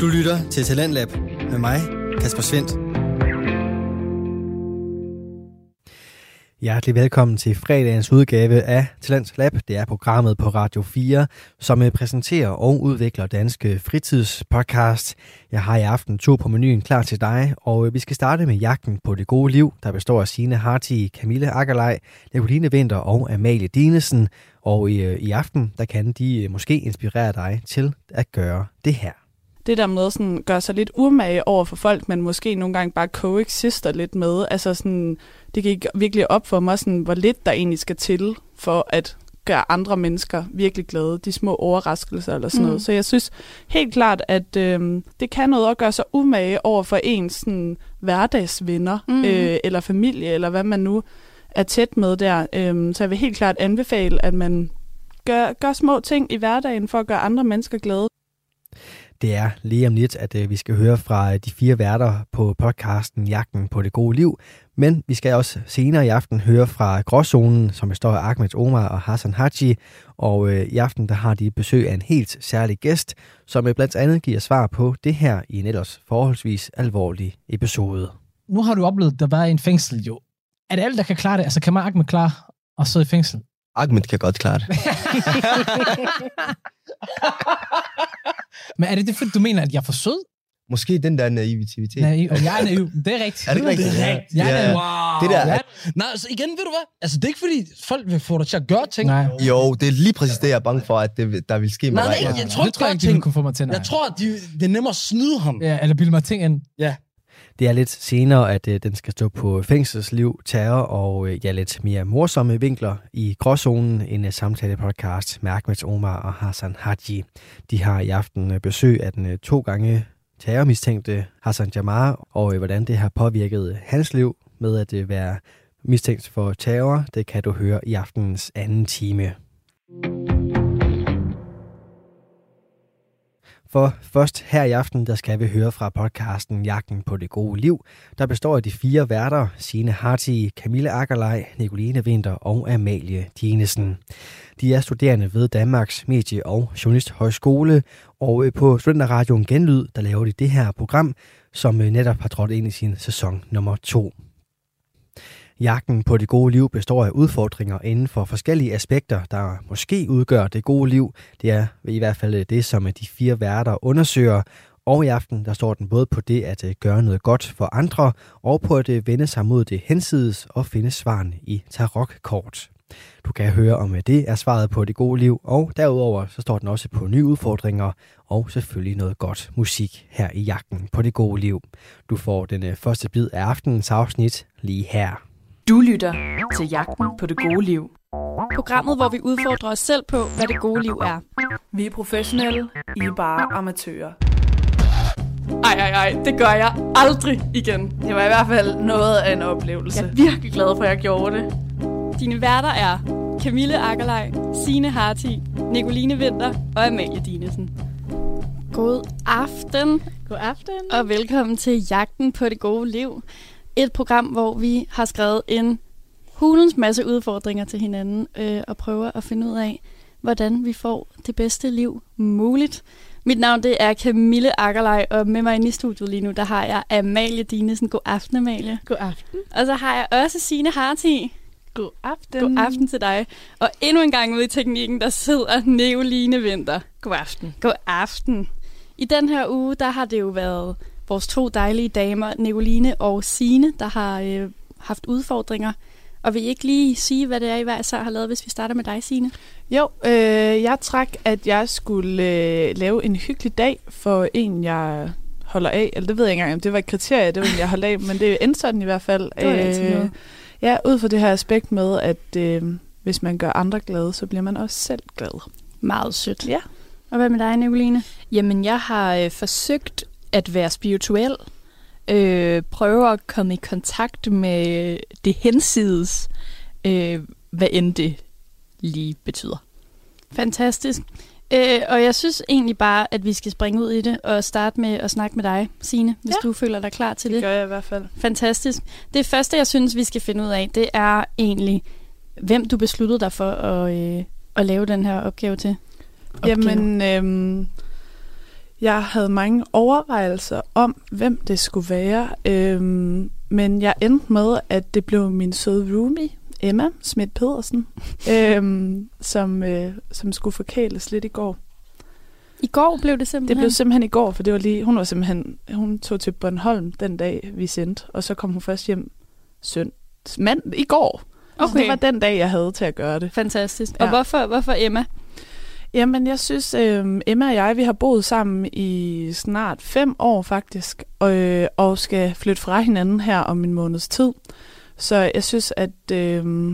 Du lytter til Talentlab med mig, Kasper Svendt. Hjertelig velkommen til fredagens udgave af Talents Lab. Det er programmet på Radio 4, som øh, præsenterer og udvikler danske fritidspodcast. Jeg har i aften to på menuen klar til dig, og øh, vi skal starte med jagten på det gode liv, der består af Signe Harti, Camille Akkerlej, Nicoline Vinter og Amalie Dinesen. Og i, i aften, der kan de måske inspirere dig til at gøre det her det der med sådan gøre sig lidt urmage over for folk, man måske nogle gange bare coexister lidt med. Altså sådan, det gik virkelig op for mig, sådan, hvor lidt der egentlig skal til for at gøre andre mennesker virkelig glade. De små overraskelser eller sådan mm. noget. Så jeg synes helt klart, at øh, det kan noget at gøre sig umage over for ens sådan, hverdagsvenner mm. øh, eller familie, eller hvad man nu er tæt med der. Øh, så jeg vil helt klart anbefale, at man gør, gør små ting i hverdagen for at gøre andre mennesker glade. Det er lige om lidt, at øh, vi skal høre fra øh, de fire værter på podcasten Jagten på det gode liv. Men vi skal også senere i aften høre fra Gråzonen, som består af Ahmed Omar og Hassan Haji. Og øh, i aften der har de besøg af en helt særlig gæst, som blandt andet giver svar på det her i en ellers forholdsvis alvorlig episode. Nu har du oplevet, at der var en fængsel jo. Er det alle, der kan klare det? Altså kan man Ahmed klare at sidde i fængsel? Ahmed kan godt klare det. Men er det det, fordi du mener, at jeg er for sød? Måske den der naivitet. Naiv. Og jeg er naiv. Det er rigtigt. Er det rigtigt? Det er rigtigt. Jeg er Ja. Wow. Det der, Ja. Nej, altså igen, ved du hvad? Altså, det er ikke fordi, folk vil få dig til at gøre ting. Nej. Jo, det er lige præcis det, jeg er bange for, at det, der vil ske med Nej, dig. nej, Ja. jeg tror det ikke, tror jeg gør ikke, de vil ting. kunne få mig til. Nej. Jeg tror, at de, det er nemmere at snyde ham. Ja, eller bilde mig ting ind. Ja. Det er lidt senere, at øh, den skal stå på fængselsliv, terror og øh, ja, lidt mere morsomme vinkler i Gråzonen, en øh, samtale-podcast med Ahmed Omar og Hassan Haji. De har i aften øh, besøg af den øh, to gange terrormistænkte Hassan Jamar, og øh, hvordan det har påvirket hans liv med at øh, være mistænkt for terror, det kan du høre i aftenens anden time. For først her i aften, der skal vi høre fra podcasten Jagten på det gode liv, der består af de fire værter, Signe Harti, Camille Akkerlej, Nicoline Vinter og Amalie Dinesen. De er studerende ved Danmarks Medie- og Journalisthøjskole, og øh, på Studenterradioen Genlyd, der laver de det her program, som øh, netop har trådt ind i sin sæson nummer to. Jagten på det gode liv består af udfordringer inden for forskellige aspekter, der måske udgør det gode liv. Det er i hvert fald øh, det, som øh, de fire værter undersøger. Og i aften, der står den både på det at øh, gøre noget godt for andre, og på at vende sig mod det hensides og finde svaren i tarokkort. Du kan høre om det er svaret på det gode liv, og derudover så står den også på nye udfordringer, og selvfølgelig noget godt musik her i jagten på det gode liv. Du får den første bid af aftenens afsnit lige her. Du lytter til Jagten på det gode liv. Programmet, hvor vi udfordrer os selv på, hvad det gode liv er. Vi er professionelle, I er bare amatører. Ej, ej, ej, det gør jeg aldrig igen. Det var i hvert fald noget af en oplevelse. Jeg er virkelig glad for, at jeg gjorde det. Dine værter er Camille Akkerlej, Signe Harti, Nicoline Vinter og Amalie Dinesen. God aften God aften. og velkommen til Jagten på det gode liv. Et program, hvor vi har skrevet en hulens masse udfordringer til hinanden øh, og prøver at finde ud af, hvordan vi får det bedste liv muligt. Mit navn det er Camille Akkerlej, og med mig inde i studiet lige nu, der har jeg Amalie Dinesen. God aften, Amalie. God aften. Og så har jeg også Signe Harti. God aften. God aften til dig. Og endnu en gang ude i teknikken, der sidder Neoline Vinter. God aften. God aften. I den her uge, der har det jo været vores to dejlige damer, Nicoline og Sine, der har øh, haft udfordringer. Og vil I ikke lige sige, hvad det er, I hver især har lavet, hvis vi starter med dig, Signe? Jo, øh, jeg trak, at jeg skulle øh, lave en hyggelig dag for en, jeg holder af. Eller det ved jeg ikke engang, om det var et kriterie, det var en, jeg holder af, men det endte sådan i hvert fald. Det var noget. Ja, ud fra det her aspekt med, at øh, hvis man gør andre glade, så bliver man også selv glad. Meget sødt. Ja. Og hvad med dig, Nicoline? Jamen, jeg har øh, forsøgt at være spirituel. Øh, prøve at komme i kontakt med det hensides, øh, hvad end det lige betyder. Fantastisk. Øh, og jeg synes egentlig bare, at vi skal springe ud i det og starte med at snakke med dig, Signe, hvis Ja. du føler dig klar til Det det. gør jeg i hvert fald. Fantastisk. Det første, jeg synes, vi skal finde ud af, det er egentlig, hvem du besluttede dig for at, øh, at lave den her opgave til. Opgave. Jamen, øhm, Jeg havde mange overvejelser om, hvem det skulle være, øhm, men jeg endte med, at det blev min søde roomie, Emma Schmidt Pedersen, øhm, som, øh, som skulle forkæles lidt i går. I går blev det simpelthen. Det blev simpelthen i går, for det var lige, hun var simpelthen, hun tog til Bornholm den dag, vi sendte, og så kom hun først hjem søn, mand, i går. Okay. Så det var den dag, jeg havde til at gøre det. Fantastisk. Ja. Og hvorfor, hvorfor Emma? Jamen, jeg synes, øh, Emma og jeg, vi har boet sammen i snart fem år faktisk, og, øh, og skal flytte fra hinanden her om en måneds tid. Så jeg synes, at øh,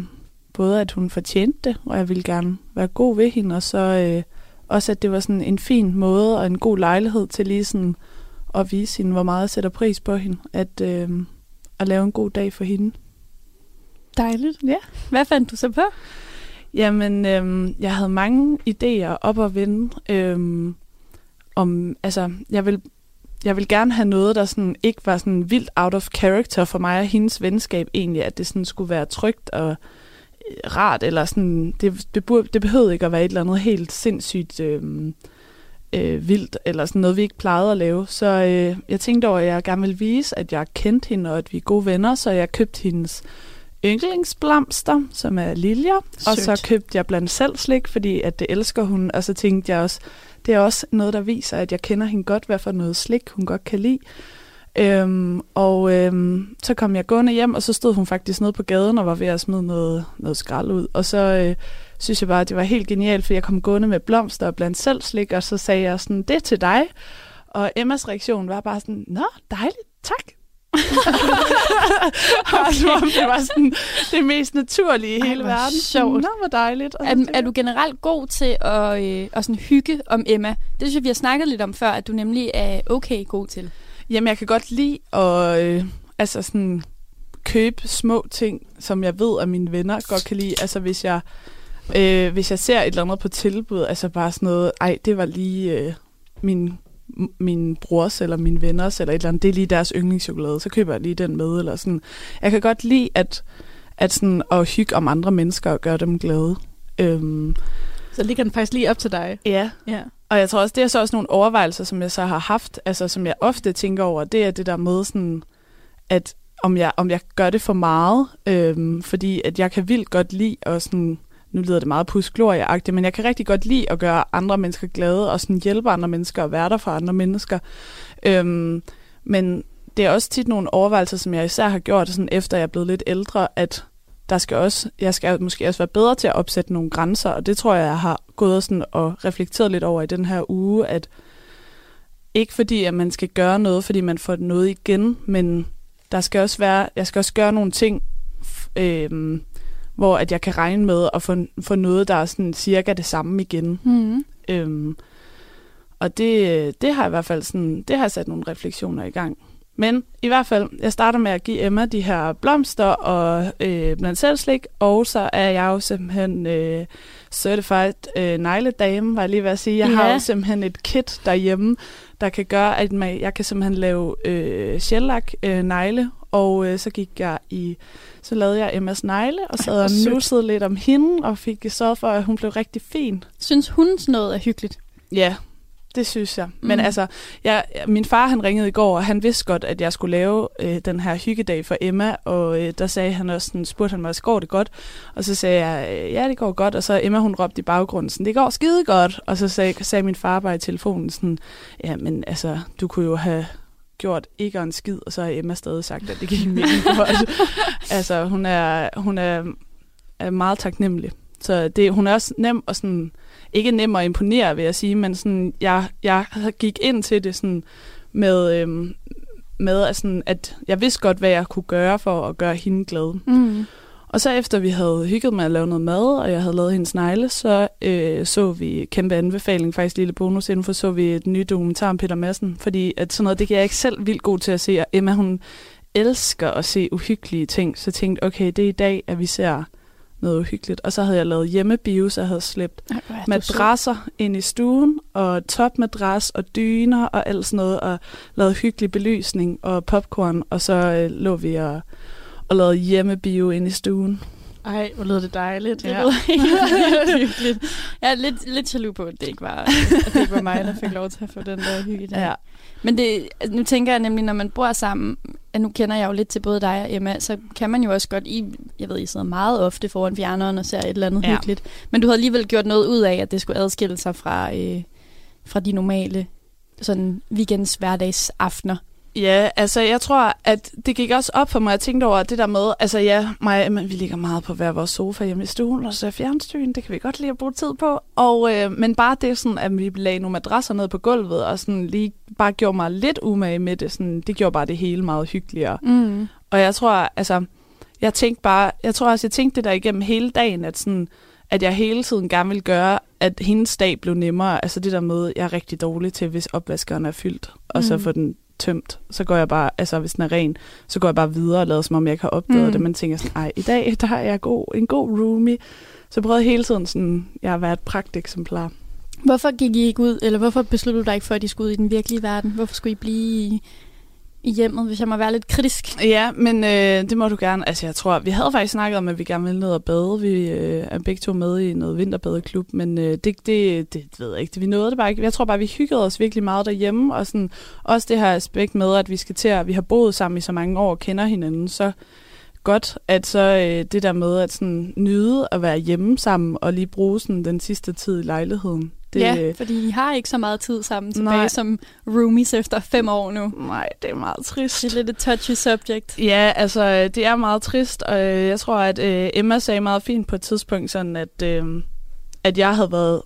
både at hun fortjente det, og jeg ville gerne være god ved hende, og så øh, også, at det var sådan en fin måde og en god lejlighed til lige sådan at vise hende, hvor meget jeg sætter pris på hende, at, øh, at lave en god dag for hende. Dejligt. Ja. Hvad fandt du så på? Jamen, øhm, jeg havde mange idéer op at vende. Øhm, om, altså, jeg vil, jeg vil gerne have noget, der sådan ikke var sådan vildt out of character for mig og hendes venskab egentlig, at det sådan skulle være trygt og øh, rart, eller sådan, det, det, burde, det behøvede ikke at være et eller andet helt sindssygt øhm, øh, vildt, eller sådan noget, vi ikke plejede at lave. Så øh, jeg tænkte over, at jeg gerne ville vise, at jeg kendte hende, og at vi er gode venner, så jeg købte hendes yndlingsblomster, som er liljer. Og så Sødt. købte jeg blandt selv slik, fordi at det elsker hun. Og så tænkte jeg også, det er også noget, der viser, at jeg kender hende godt, hvad for noget slik hun godt kan lide. Øhm, og øhm, så kom jeg gående hjem, og så stod hun faktisk nede på gaden og var ved at smide noget, noget skrald ud. Og så øh, synes jeg bare, at det var helt genialt, for jeg kom gående med blomster og blandt selv slik, og så sagde jeg sådan, det er til dig. Og Emmas reaktion var bare sådan, nå, dejligt, tak. og som om det var sådan det mest naturlige i Ej, hele verden. sjovt. Nå, hvor dejligt. Og Er, er du generelt god til at, øh, at sådan hygge om Emma? Det synes jeg, vi har snakket lidt om før, at du nemlig er okay god til. Jamen, jeg kan godt lide at øh, altså sådan, købe små ting, som jeg ved, at mine venner godt kan lide. Altså, hvis jeg, øh, hvis jeg ser et eller andet på tilbud, altså bare sådan noget, ej, det var lige øh, min, min brors eller mine venners, eller et eller andet, det er lige deres yndlingschokolade, så køber jeg lige den med, eller sådan. Jeg kan godt lide at, at, sådan, at hygge om andre mennesker og gøre dem glade. Øhm, Så ligger den faktisk lige op til dig. ja, Ja. og jeg tror også, det er så også nogle overvejelser, som jeg så har haft, altså som jeg ofte tænker over, det er det der med sådan, at om jeg, om jeg gør det for meget, øhm, fordi at jeg kan vildt godt lide at sådan, nu lyder det meget pusglorieagtigt, men jeg kan rigtig godt lide at gøre andre mennesker glade, og sådan hjælpe andre mennesker og være der for andre mennesker. Øhm, men det er også tit nogle overvejelser, som jeg især har gjort, sådan efter jeg er blevet lidt ældre, at der skal også, jeg skal måske også være bedre til at opsætte nogle grænser, og det tror jeg, jeg har gået sådan og reflekteret lidt over i den her uge, at ikke fordi, at man skal gøre noget, fordi man får noget igen, men der skal også være, jeg skal også gøre nogle ting, øh, hvor at jeg kan regne med at få, få noget, der er sådan cirka det samme igen. Mm. Øhm, og det, det har i hvert fald sådan, det har sat nogle refleksioner i gang. Men i hvert fald, jeg starter med at give Emma de her blomster og øh, blandt selv slik, og så er jeg jo simpelthen øh, certified øh, negledame, var jeg lige ved at sige. Jeg har Ja. jo simpelthen et kit derhjemme, der kan gøre, at man, jeg kan simpelthen lave øh, shellac øh, negle, og øh, så gik jeg i, så lavede jeg Emmas negle, og sad og nussede lidt om hende, og fik sørget for, at hun blev rigtig fin. Synes hun sådan noget er hyggeligt? Ja, det synes jeg. Men Mm. altså, jeg, min far han ringede i går, og han vidste godt, at jeg skulle lave øh, den her hyggedag for Emma, og øh, der sagde han også, sådan, spurgte han mig, går det godt? Og så sagde jeg, øh, ja, det går godt, og så Emma hun råbte i baggrunden, sådan, det går skide godt, og så sagde, sagde min far bare i telefonen sådan, ja, men altså, du kunne jo have gjort ikke en skid, og så har Emma stadig sagt, at det gik mega godt. altså, hun er, hun er, er meget taknemmelig. Så det, hun er også nem og sådan, ikke nem at imponere, vil jeg sige, men sådan, jeg, jeg gik ind til det sådan med, øhm, med at, sådan, at jeg vidste godt, hvad jeg kunne gøre for at gøre hende glad. Mm. Og så efter vi havde hygget med at lave noget mad, og jeg havde lavet hendes negle, så øh, så vi kæmpe anbefaling, faktisk lille bonus info, så vi et nyt dokumentar om Peter Madsen, fordi at sådan noget, det kan jeg ikke selv vildt god til at se, og Emma hun elsker at se uhyggelige ting, så jeg tænkte, okay, det er i dag, at vi ser noget uhyggeligt. Og så havde jeg lavet hjemmebio, så jeg havde slæbt Ej, er madrasser ind i stuen, og topmadras og dyner og alt sådan noget, og lavet hyggelig belysning og popcorn, og så øh, lå vi og, og lavede hjemmebio ind i stuen. Ej, hvor lyder det dejligt. Det Ja. lyder helt hyggeligt. Jeg er lidt, lidt jaloux på, at det, ikke var, at det ikke var mig, der fik lov til at få den der hygge der. Ja. Men det, altså, nu tænker jeg nemlig, når man bor sammen, at nu kender jeg jo lidt til både dig og Emma, så kan man jo også godt, I, jeg ved, I sidder meget ofte foran fjerneren og ser et eller andet Ja. ja. hyggeligt. Men du har alligevel gjort noget ud af, at det skulle adskille sig fra, øh, fra de normale sådan weekends, hverdags aftener. Ja, altså jeg tror, at det gik også op for mig, at jeg tænkte over det der med, altså ja, mig Emma, vi ligger meget på hver vores sofa hjemme i stuen og ser fjernsyn, det kan vi godt lide at bruge tid på. Og, øh, men bare det sådan, at vi lagde nogle madrasser ned på gulvet, og sådan lige bare gjorde mig lidt umage med det, sådan, det gjorde bare det hele meget hyggeligere. Mm. Og jeg tror, altså, jeg tænkte bare, jeg tror også, jeg tænkte det der igennem hele dagen, at sådan, at jeg hele tiden gerne ville gøre, at hendes dag blev nemmere. Altså det der med, at jeg er rigtig dårlig til, hvis opvaskeren er fyldt, og så Mm. få den tømt. Så går jeg bare, altså hvis den er ren, så går jeg bare videre og lader som om, jeg ikke har opdaget Mm. det. Men tænker sådan, ej, i dag, der er jeg god, en god roomie. Så jeg prøvede hele tiden sådan, jeg har været et pragteksemplar. Hvorfor gik I ikke ud, eller hvorfor besluttede du dig ikke for, at I skulle ud i den virkelige verden? Hvorfor skulle I blive i, i hjemmet, hvis jeg må være lidt kritisk? Ja, men øh, det må du gerne. Altså, jeg tror, vi havde faktisk snakket om, at vi gerne ville ned og bade. Vi øh, er begge to med i noget vinterbadeklub, men øh, det, det, det ved jeg ikke. Vi nåede det bare ikke. Jeg tror bare, vi hyggede os virkelig meget derhjemme, og sådan, også det her aspekt med, at vi skal til at, vi har boet sammen i så mange år og kender hinanden, så godt, at så øh, det der med at sådan, nyde at være hjemme sammen og lige bruge sådan, den sidste tid i lejligheden. Det, ja, fordi I har ikke så meget tid sammen tilbage Nej. som roomies efter fem år nu. Nej, det er meget trist. Det er lidt et touchy subject. Ja, altså, det er meget trist, og øh, jeg tror, at øh, Emma sagde meget fint på et tidspunkt, sådan at, øh, at jeg havde været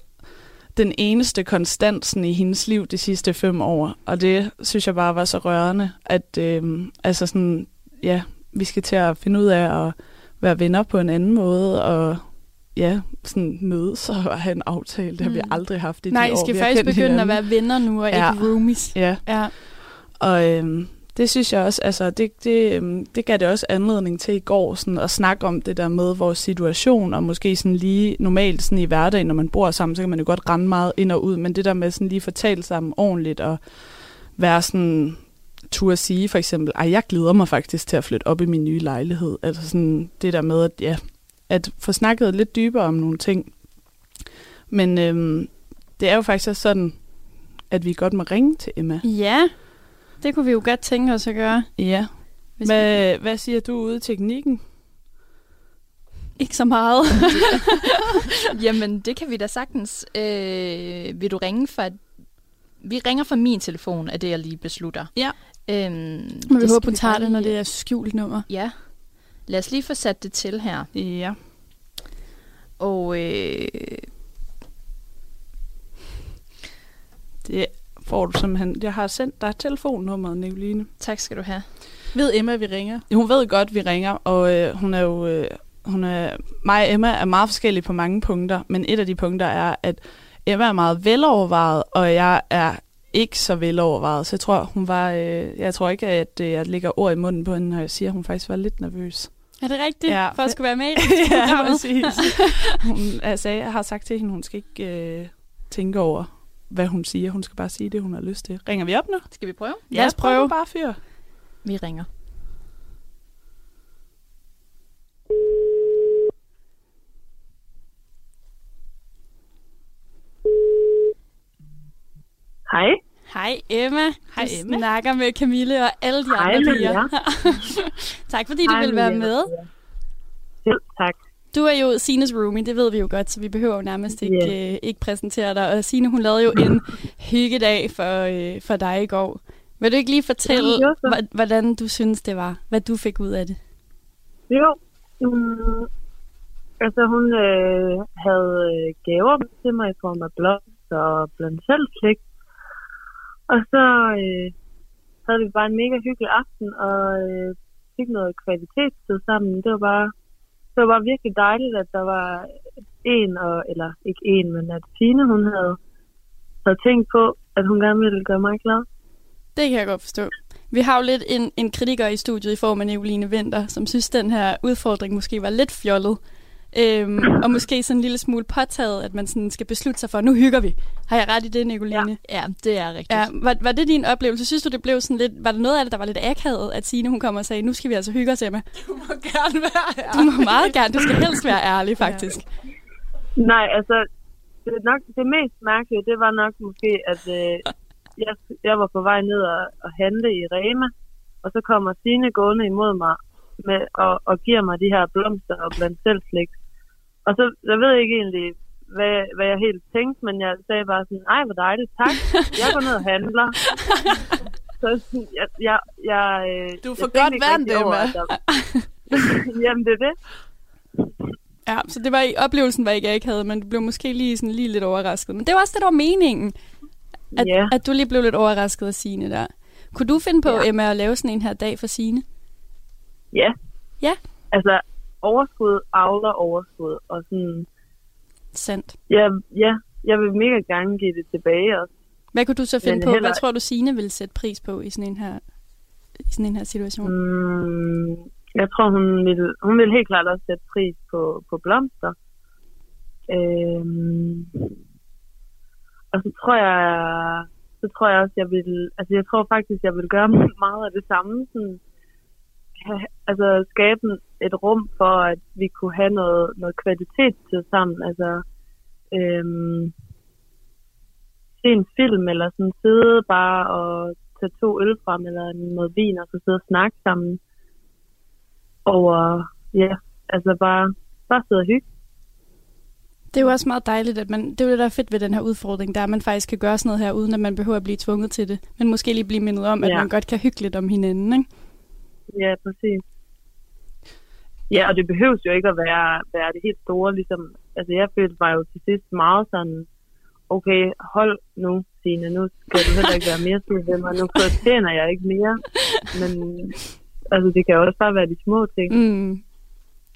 den eneste konstant sådan, i hendes liv de sidste fem år, og det synes jeg bare var så rørende, at øh, altså sådan, ja, vi skal til at finde ud af at være venner på en anden måde, og ja, sådan mødes og have en aftale. Det har vi Mm. aldrig haft i Nej, de I år, skal vi faktisk begynde at hinanden. være venner nu, og Ja. ikke roomies. Ja, Ja. og øhm, det synes jeg også, altså det, det, øhm, det gav det også anledning til i går, sådan at snakke om det der med vores situation, og måske sådan lige normalt sådan i hverdagen, når man bor sammen, så kan man jo godt rende meget ind og ud, men det der med sådan lige fortælle sammen ordentligt, og være sådan, turde sige for eksempel, ej, jeg glæder mig faktisk til at flytte op i min nye lejlighed. Altså sådan det der med, at ja, at få snakket lidt dybere om nogle ting. Men øhm, det er jo faktisk også sådan, at vi godt må ringe til Emma. ja, det kunne vi jo godt tænke os at gøre. Ja. Vi... Hvad, hvad siger du ude i teknikken? Ikke så meget. Jamen, det kan vi da sagtens. Øh, vil du ringe fra... Vi ringer fra min telefon, er det, jeg lige beslutter. Ja. Øhm, Men vi det håber, hun tager det, når det er skjult nummer. Ja. Lad os lige få sat det til her. Ja. Og øh, Det får du simpelthen. Jeg har sendt dig telefonnummeret, Nicoline. tak skal du have. Ved Emma, vi ringer? Hun ved godt, vi ringer, og øh, hun er jo... Øh, hun er, mig og Emma er meget forskellige på mange punkter, men et af de punkter er, at Emma er meget velovervejet, og jeg er ikke så velovervejet. Så jeg tror, hun var, øh, jeg tror ikke, at øh, jeg lægger ord i munden på hende, når jeg siger, at hun faktisk var lidt nervøs. Er det rigtigt? Ja. For at skulle være med i ja, programmet? præcis. Hun, altså, jeg har sagt til hende, hun skal ikke øh, tænke over, hvad hun siger. Hun skal bare sige det, hun har lyst til. Ringer vi op nu? Skal vi prøve? Lad os prøve. bare fyr. Vi ringer. Hej. Hej Emma. Hej, Du Emma. snakker med Camille og alle de Hej andre piger. tak fordi du Hej vil med være med. Selv tak. Du er jo Sines roomie, det ved vi jo godt, så vi behøver jo nærmest ikke, Ja. øh, ikke præsentere dig. Og Sine, hun lavede jo en hyggedag for, øh, for dig i går. Vil du ikke lige fortælle, hva- hvordan du synes, det var? Hvad du fik ud af det? Jo. Mm, altså, hun øh, havde øh, gaver til mig i form af blomster og blandt selv slik. Og så øh, havde vi bare en mega hyggelig aften og øh, fik noget kvalitetstid sammen. Det var bare det var bare virkelig dejligt, at der var en, og, eller ikke en, men at Tine, hun havde, havde tænkt på, at hun gerne ville gøre mig glad. Det kan jeg godt forstå. Vi har jo lidt en, en kritiker i studiet i form af Nicoline Vinter, som synes, den her udfordring måske var lidt fjollet. Øhm, og måske sådan en lille smule påtaget, at man sådan skal beslutte sig for, nu hygger vi. Har jeg ret i det, Nicoline? Ja, det er rigtigt. Ja, var, var det din oplevelse? Synes du, det blev sådan lidt... Var der noget af det, der var lidt akavet, at Signe hun kommer og sagde, nu skal vi altså hygge os, Emma? Du må gerne være her. Du må meget gerne. Du skal helst være ærlig, faktisk. Nej, altså, det, nok, det mest mærkelige, det var nok måske, at øh, jeg, jeg var på vej ned og, og handle i Rema, og så kommer Signe gående imod mig med, og, og giver mig de her blomster og blandt selv slik. Og så, jeg ved ikke egentlig, hvad, hvad jeg helt tænkte, men jeg sagde bare sådan, ej, hvor dejligt, tak. Jeg går ned og handler. Så jeg, jeg, jeg, øh, Du jeg får godt vand, over, at der- Jamen, det er det. Ja, så det var i oplevelsen, var ikke akavet, men du blev måske lige, sådan, lige lidt overrasket. Men det var også det, der var meningen. At, Ja. at du lige blev lidt overrasket af Signe der. Kunne du finde på, Ja. Emma, at lave sådan en her dag for Signe? Ja. Ja. Altså, overskud avler overskud, og sådan, Sandt. ja, ja, jeg vil mega gerne give det tilbage også. Hvad kunne du så finde Men på? heller- Hvad tror du, Signe ville sætte pris på i sådan en her, i sådan en her situation? Mm, jeg tror, hun vil, hun vil helt klart også sætte pris på, på blomster. Øhm, og så tror jeg, så tror jeg også, jeg vil, altså jeg tror faktisk, jeg vil gøre meget af det samme. Sådan, altså skabe et rum for, at vi kunne have noget, noget kvalitet til sammen. Altså, øhm, se en film, eller sådan sidde bare og tage to øl frem, eller noget vin, og så sidde og snakke sammen over, ja, altså bare, bare sidde og hygge. Det er jo også meget dejligt, at man, det er jo det, der er fedt ved den her udfordring, der er, at man faktisk kan gøre sådan noget her, uden at man behøver at blive tvunget til det. Men måske lige blive mindet om, at Ja. man godt kan hygge lidt om hinanden, ikke? Ja, præcis. Ja, og det behøves jo ikke at være, være det helt store, ligesom, altså jeg følte mig jo til sidst meget sådan, okay, hold nu, Signe, nu skal du heller ikke være mere sur ved mig, nu fortjener jeg ikke mere, men altså det kan jo også bare være de små ting. Mm.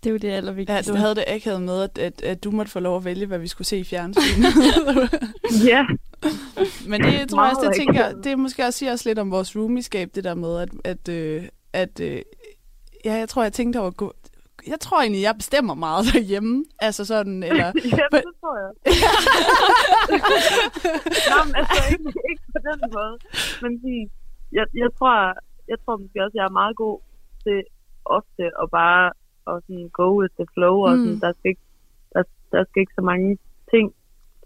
Det er jo det Ja, allervigtigste. du havde det akavet med, at, at, at du måtte få lov at vælge, hvad vi skulle se i fjernsynet. Ja, Men det tror jeg også, det tænker, det måske også siger også lidt om vores roomieskab, det der med, at, at, øh, at øh, ja, jeg tror, jeg tænkte over, at gå, jeg tror egentlig, jeg bestemmer meget derhjemme. Altså sådan, eller... ja det tror jeg. Nå, men altså ikke, ikke på den måde. Men jeg, jeg, tror, jeg tror måske også, jeg er meget god til ofte at bare at sådan go with the flow. Og sådan, Mm. der, skal ikke, der, der skal ikke så mange ting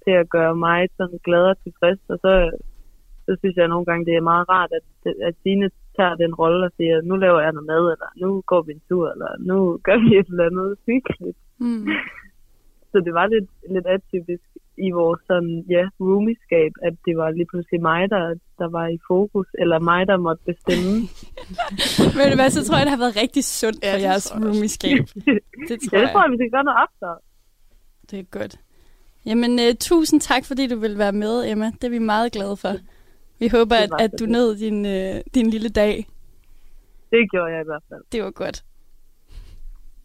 til at gøre mig sådan glad og tilfreds. Og så, så synes jeg nogle gange, det er meget rart, at, at Signe tager den rolle og siger, nu laver jeg noget mad, eller nu går vi en tur, eller nu gør vi et eller andet hyggeligt. Mm. Så det var lidt, lidt atypisk i vores sådan, ja, roomieskab, at det var lige pludselig mig, der, der var i fokus, eller mig, der måtte bestemme. Du hvad, så tror jeg, det har været rigtig sundt Ja, for det jeres roomieskab. Det tror ja, det jeg. tror jeg, vi skal gøre noget after. Det er godt. Jamen, uh, tusind tak, fordi du vil være med, Emma. Det er vi meget glade for. Vi håber, at, at du nød din, uh, din lille dag. Det gjorde jeg i hvert fald. Det var godt.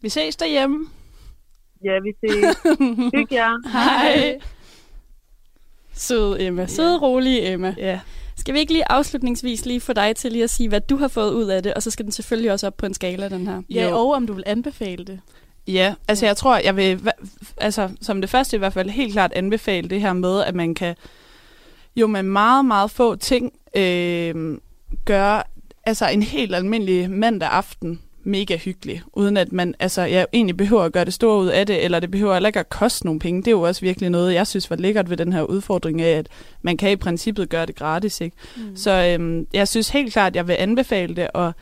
Vi ses derhjemme. Ja, vi ses. Hygge jer. Hej. Sød Emma. Sød, rolig Emma. Ja. Skal vi ikke lige afslutningsvis lige få dig til lige at sige, hvad du har fået ud af det, og så skal den selvfølgelig også op på en skala, den her. Ja, Jo. og om du vil anbefale det. Ja, altså jeg tror, jeg vil, altså som det første i hvert fald helt klart anbefale det her med, at man kan jo med meget, meget få ting øh, gøre altså en helt almindelig mandag aften mega hyggelig, uden at man altså, jeg egentlig behøver at gøre det store ud af det, eller det behøver heller ikke at koste nogle penge. Det er jo også virkelig noget, jeg synes var lækkert ved den her udfordring af, at man kan i princippet gøre det gratis. Ikke? Mm. Så øhm, jeg synes helt klart, at jeg vil anbefale det, og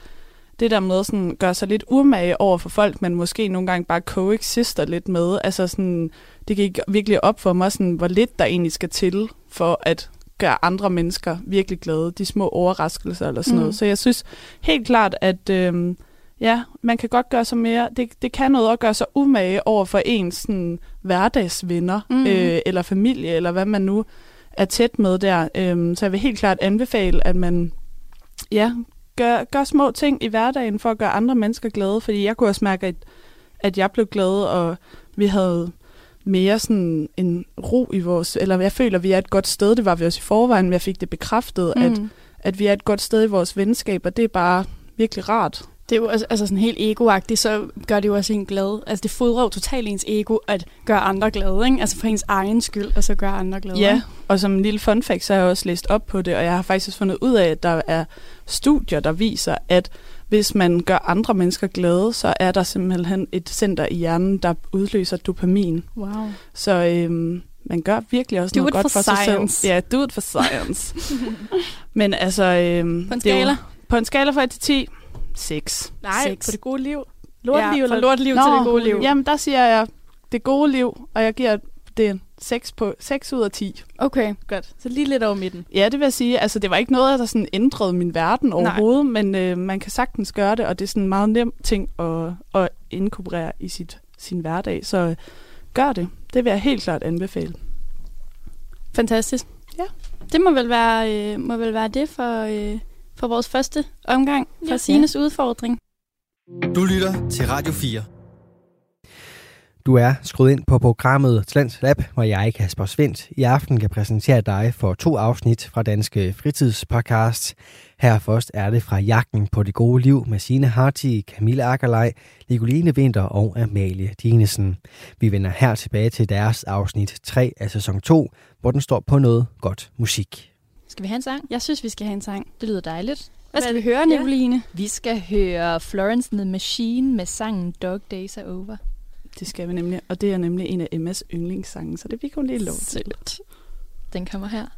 det der med sådan gøre sig lidt urmage over for folk, man måske nogle gange bare coexister lidt med. Altså sådan, det gik virkelig op for mig, sådan, hvor lidt der egentlig skal til for at gøre andre mennesker virkelig glade. De små overraskelser eller sådan Mm. noget. Så jeg synes helt klart, at øhm, ja, man kan godt gøre sig mere. Det, det kan noget at gøre sig umage over for ens sådan, hverdagsvenner Mm. øh, eller familie, eller hvad man nu er tæt med der. Øhm, så jeg vil helt klart anbefale, at man ja, gør, gør små ting i hverdagen for at gøre andre mennesker glade, fordi jeg kunne også mærke, at, at jeg blev glad, og vi havde mere sådan en ro i vores, eller jeg føler, at vi er et godt sted, det var vi også i forvejen, men jeg fik det bekræftet, mm. at, at vi er et godt sted i vores venskab, og det er bare virkelig rart. Det er jo altså sådan helt egoagtigt, så gør det jo også en glad. Altså det fodrer jo totalt ens ego at gøre andre glade, ikke? Altså for ens egen skyld, og så gøre andre glade. Ja, og som en lille fun fact, så har jeg også læst op på det, og jeg har faktisk også fundet ud af, at der er studier, der viser, at hvis man gør andre mennesker glade, så er der simpelthen et center i hjernen, der udløser dopamin. Wow. Så øhm, man gør virkelig også Do noget godt for for, sig science. selv. Ja, do it for science. Men altså... Øhm, På en det er jo- skala? På en skala fra 1 til 10, 6. Nej, Seks. på det gode liv. Lorteliv ja, eller fra lorteliv til det gode liv. Jamen, der siger jeg det gode liv, og jeg giver det en 6, på, 6 ud af 10. Okay. Godt. Så lige lidt over midten. Ja, det vil jeg sige. Altså, det var ikke noget, der sådan ændrede min verden overhovedet, men øh, man kan sagtens gøre det, og det er sådan en meget nem ting at, at inkorporere i sit, sin hverdag. Så øh, gør det. Det vil jeg helt klart anbefale. Fantastisk. Ja. Det må vel være, øh, må vel være det for, øh, for vores første omgang for Ja. Sines udfordring. Du lytter til Radio 4. Du er skruet ind på programmet Talents Lab, hvor jeg, Kasper Svendt, i aften kan præsentere dig for to afsnit fra Danske Fritidspodcast. Her først er det fra Jagten på det gode liv med Signe Harti, Camille Akkerlej, Nicoline Vinter og Amalie Dinesen. Vi vender her tilbage til deres afsnit 3 af sæson 2, hvor den står på noget godt musik. Skal vi have en sang? Jeg synes, vi skal have en sang. Det lyder dejligt. Hvad skal Hvad- vi høre, Ja. Nicoline? Vi skal høre Florence and the Machine med sangen Dog Days Are Over. Det skal vi nemlig, og det er nemlig en af Emmas yndlingssange, så det fik hun lige lov til. Den kommer her.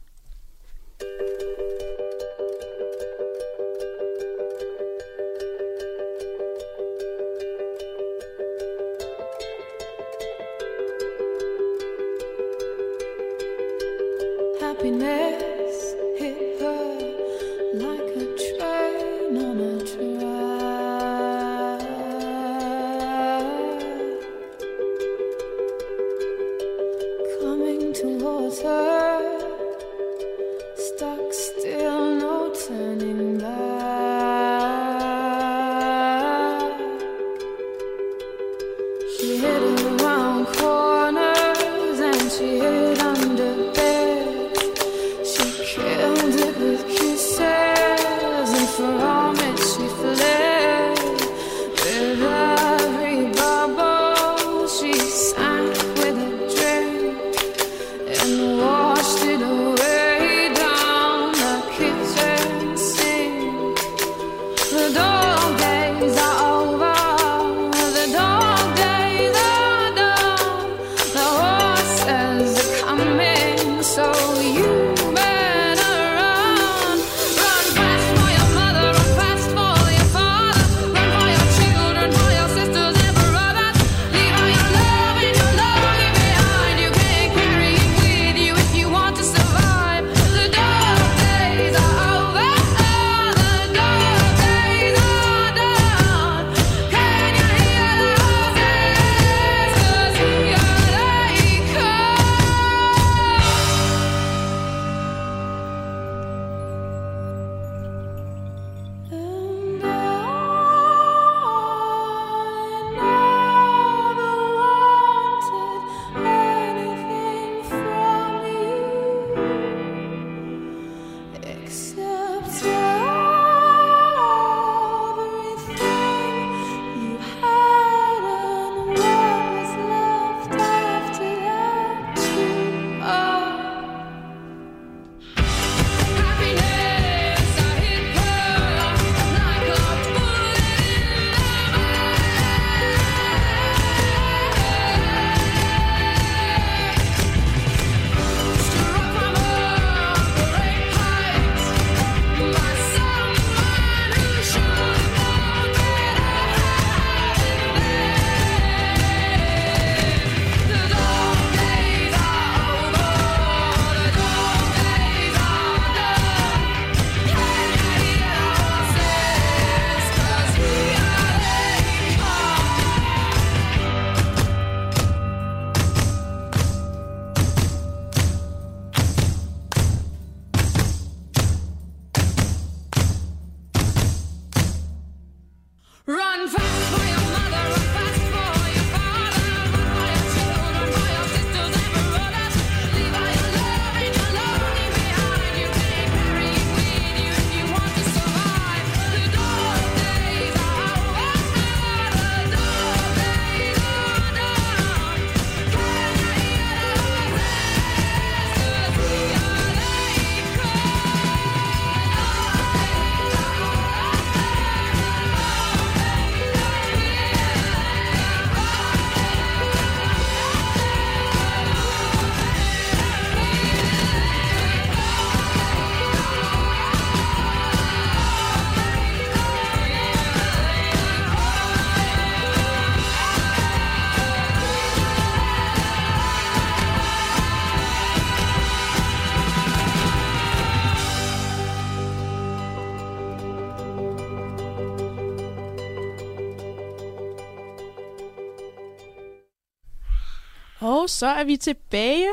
Så er vi tilbage,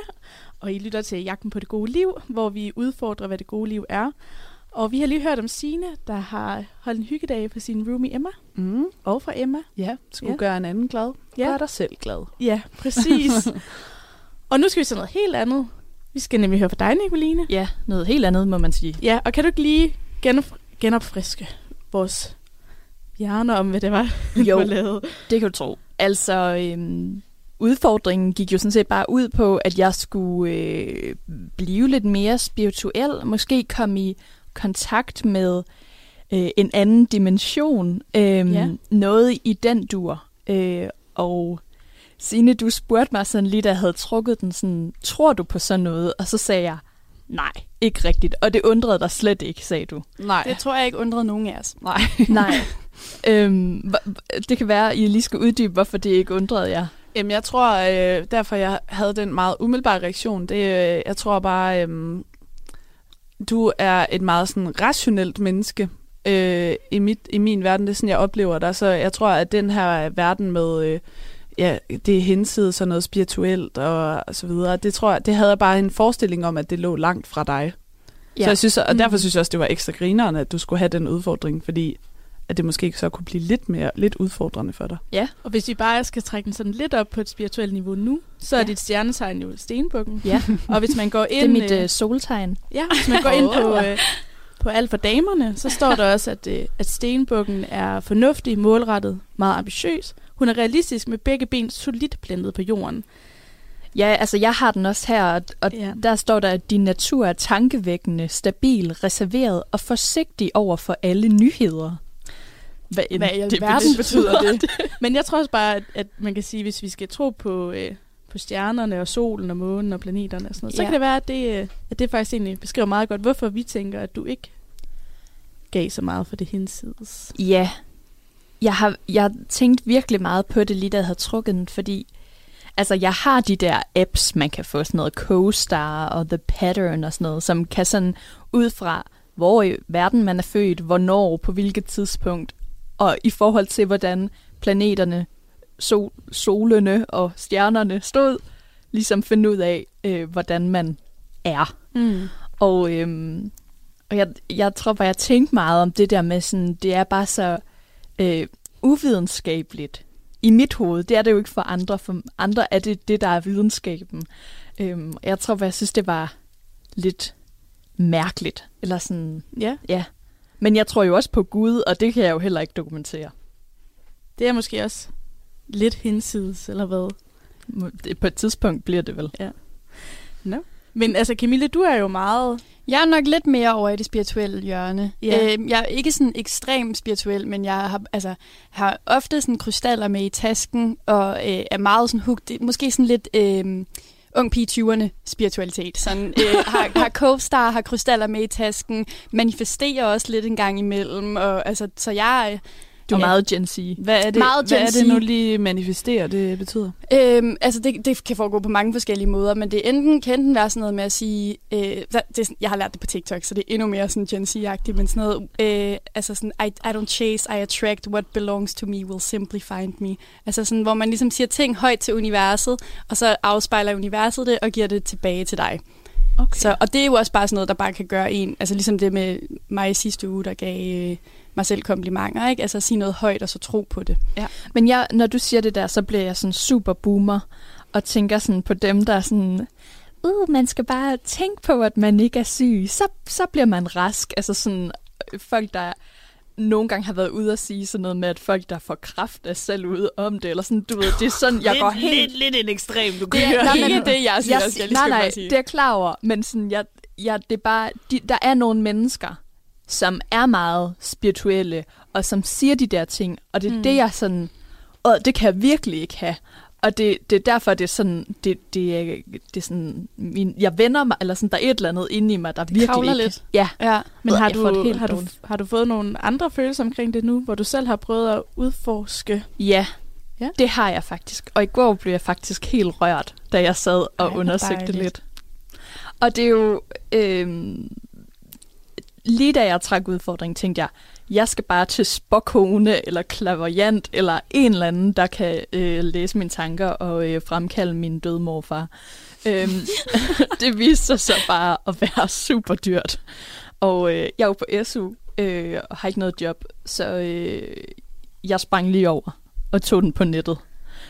og I lytter til Jagten på det gode liv, hvor vi udfordrer, hvad det gode liv er. Og vi har lige hørt om Sine, der har holdt en hyggedag på sin roomie Emma. Mm. Og fra Emma. Ja, skulle Ja. gøre en anden glad. Ja. Gør dig selv glad. Ja, præcis. og nu skal vi til noget helt andet. Vi skal nemlig høre fra dig, Nicoline. Ja, noget helt andet, må man sige. Ja, og kan du ikke lige genop- genopfriske vores hjerner om, hvad det var, Jo. Det kan du tro. Altså, øhm, udfordringen gik jo sådan set bare ud på, at jeg skulle øh, blive lidt mere spirituel. Måske komme i kontakt med øh, en anden dimension. Øhm, Ja. Noget i den dur. Øh, og Signe, du spurgte mig sådan lige, da jeg havde trukket den sådan, tror du på sådan noget? Og så sagde jeg, nej, ikke rigtigt. Og det undrede dig slet ikke, sagde du. Nej. Det tror jeg ikke undrede nogen af os. Nej. Nej. øhm, det kan være, at I lige skal uddybe, hvorfor det ikke undrede jer. Jamen, jeg tror, øh, derfor jeg havde den meget umiddelbare reaktion, det øh, jeg tror bare, øh, du er et meget sådan rationelt menneske øh, i, mit, i min verden. Det er sådan, jeg oplever dig. Så jeg tror, at den her verden med, øh, ja, det er hensides og noget spirituelt og, og så videre, det tror jeg, det havde jeg bare en forestilling om, at det lå langt fra dig. Ja. Så jeg synes, og derfor Mm. synes jeg også, det var ekstra grineren, at du skulle have den udfordring, fordi at det måske så kunne blive lidt mere lidt udfordrende for dig. Ja. Og hvis vi bare skal trække den sådan lidt op på et spirituelt niveau nu, så er Ja. dit stjernetegn jo stenbukken. Ja. Og hvis man går Det ind... er mit øh, øh, soltegn. Ja, hvis man går ind på, øh, på alt for damerne, så står der også, at, øh, at stenbukken er fornuftig, målrettet, meget ambitiøs. Hun er realistisk med begge ben solidt plantet på jorden. Ja, altså jeg har den også her, og, og ja. der står der, at din natur er tankevækkende, stabil, reserveret og forsigtig over for alle nyheder. Hvad, end Hvad i det alverden betyder. betyder det? Men jeg tror også bare, at, at man kan sige, hvis vi skal tro på, øh, på stjernerne og solen og månen og planeterne og sådan noget, så Ja. kan det være, at det, øh, at det faktisk egentlig beskriver meget godt, hvorfor vi tænker, at du ikke gav så meget for det hinsides. Ja, jeg har jeg tænkt virkelig meget på det, lige da jeg havde trukket den, fordi altså, jeg har de der apps, man kan få, sådan noget CoStar og The Pattern og sådan noget, som kan sådan ud fra, hvor i verden man er født, hvornår, på hvilket tidspunkt, og i forhold til, hvordan planeterne, sol, solene og stjernerne stod, ligesom finde ud af, øh, hvordan man er. Mm. Og, øhm, og jeg, jeg tror bare, jeg tænkte meget om det der med sådan, det er bare så øh, uvidenskabeligt i mit hoved. Det er det jo ikke for andre. For andre er det det, der er videnskaben. Øhm, jeg tror bare, jeg synes, det var lidt mærkeligt. Eller sådan, Ja, ja. Men jeg tror jo også på Gud, og det kan jeg jo heller ikke dokumentere. det er måske også lidt hinsides, eller hvad? Det- På et tidspunkt bliver det vel. Men altså, Camille, du er jo meget... Jeg er nok lidt mere over i det spirituelle hjørne. Ja. Øh, jeg er ikke sådan ekstremt spirituel, men jeg har, altså, har ofte sådan krystaller med i tasken, og øh, er meget sådan hooked. Måske sådan lidt øh, ung pige 20'erne spiritualitet. Sådan, øh, har, har co-star, har krystaller med i tasken, manifesterer også lidt en gang imellem. Og, altså, så jeg du er Ja. meget Gen Z. Hvad er det, Meget hvad Gen er Z. det nu lige manifesterer, det betyder? Øhm, altså det, det kan foregå på mange forskellige måder, men det enten kan enten være sådan noget med at sige, øh, det, er jeg har lært det på TikTok, så det er endnu mere sådan Gen Z-agtigt, men sådan noget, øh, altså sådan, I, I don't chase, I attract, what belongs to me will simply find me. Altså sådan, hvor man ligesom siger ting højt til universet, og så afspejler universet det og giver det tilbage til dig. Okay. Så, og det er jo også bare sådan noget, der bare kan gøre en, altså ligesom det med mig i sidste uge, der gav øh, mig selv komplimenter, ikke? Altså at sige noget højt og så tro på det. Men jeg, når du siger det der, så bliver jeg sådan super boomer, og tænker sådan på dem, der er sådan, uh, man skal bare tænke på, at man ikke er syg, så, så bliver man rask. Altså sådan, øh, folk, der nogle gange har været ude og sige sådan noget med, at folk, der får kraft, er selv ude om det, eller sådan, du ved, det er sådan, jeg går helt... lidt, lidt en ekstrem, du Det er, nej, men, det, jeg jeg, nej, nej, det er jeg klar over, men sådan, jeg, jeg, det er bare, de, der er nogle mennesker, som er meget spirituelle, og som siger de der ting, og det er mm. det, jeg sådan, og det kan jeg virkelig ikke have. Og det, det er derfor, det er sådan, det, det, er, det er sådan, min, jeg vender mig, eller sådan, der er et eller andet inde i mig, der virkelig kravler ikke... lidt. Ja, Ja. Men har det du, helt har, du, har du fået nogle andre følelser omkring det nu, hvor du selv har prøvet at udforske? ja, Ja. det har jeg faktisk. Og i går blev jeg faktisk helt rørt, da jeg sad og Ej, undersøgte lidt. Og det er jo... Øh, lige da jeg trak udfordringen, tænkte jeg, jeg skal bare til spokkone eller klaverjant eller en eller anden, der kan øh, læse mine tanker og øh, fremkalde min døde morfar. Øhm, det viste sig så bare at være super dyrt. Og øh, jeg er jo på SU øh, og har ikke noget job, så øh, jeg sprang lige over og tog den på nettet.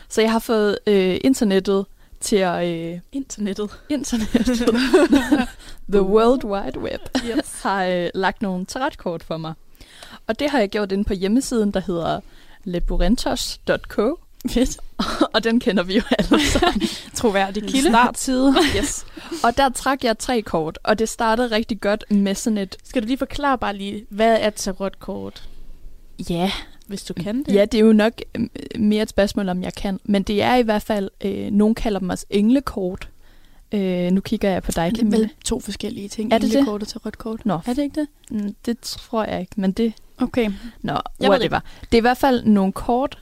Så jeg har fået øh, internettet til at... Øh, Internettet. internettet. The World Wide Web yes. har øh, lagt nogle tarotkort for mig. Og det har jeg gjort inde på hjemmesiden, der hedder leburentos.co. Fedt. og den kender vi jo alle sammen. Troværdig kilde. startside. yes. Og der trak jeg tre kort, og det startede rigtig godt med sådan et... Skal du lige forklare bare lige, hvad er tarotkort, Ja, hvis du kan det? ja det er jo nok øh, mere et spørgsmål, om jeg kan. Men det er i hvert fald, øh, nogen kalder dem også englekort. Øh, nu kigger jeg på dig, Det Camilla. to forskellige ting. Er det det? Englekort og tarotkort. Nå, Er det ikke det? mm, det tror jeg ikke, men det... Okay. Nå, Jeg ved whatever. Det er i hvert fald nogle kort,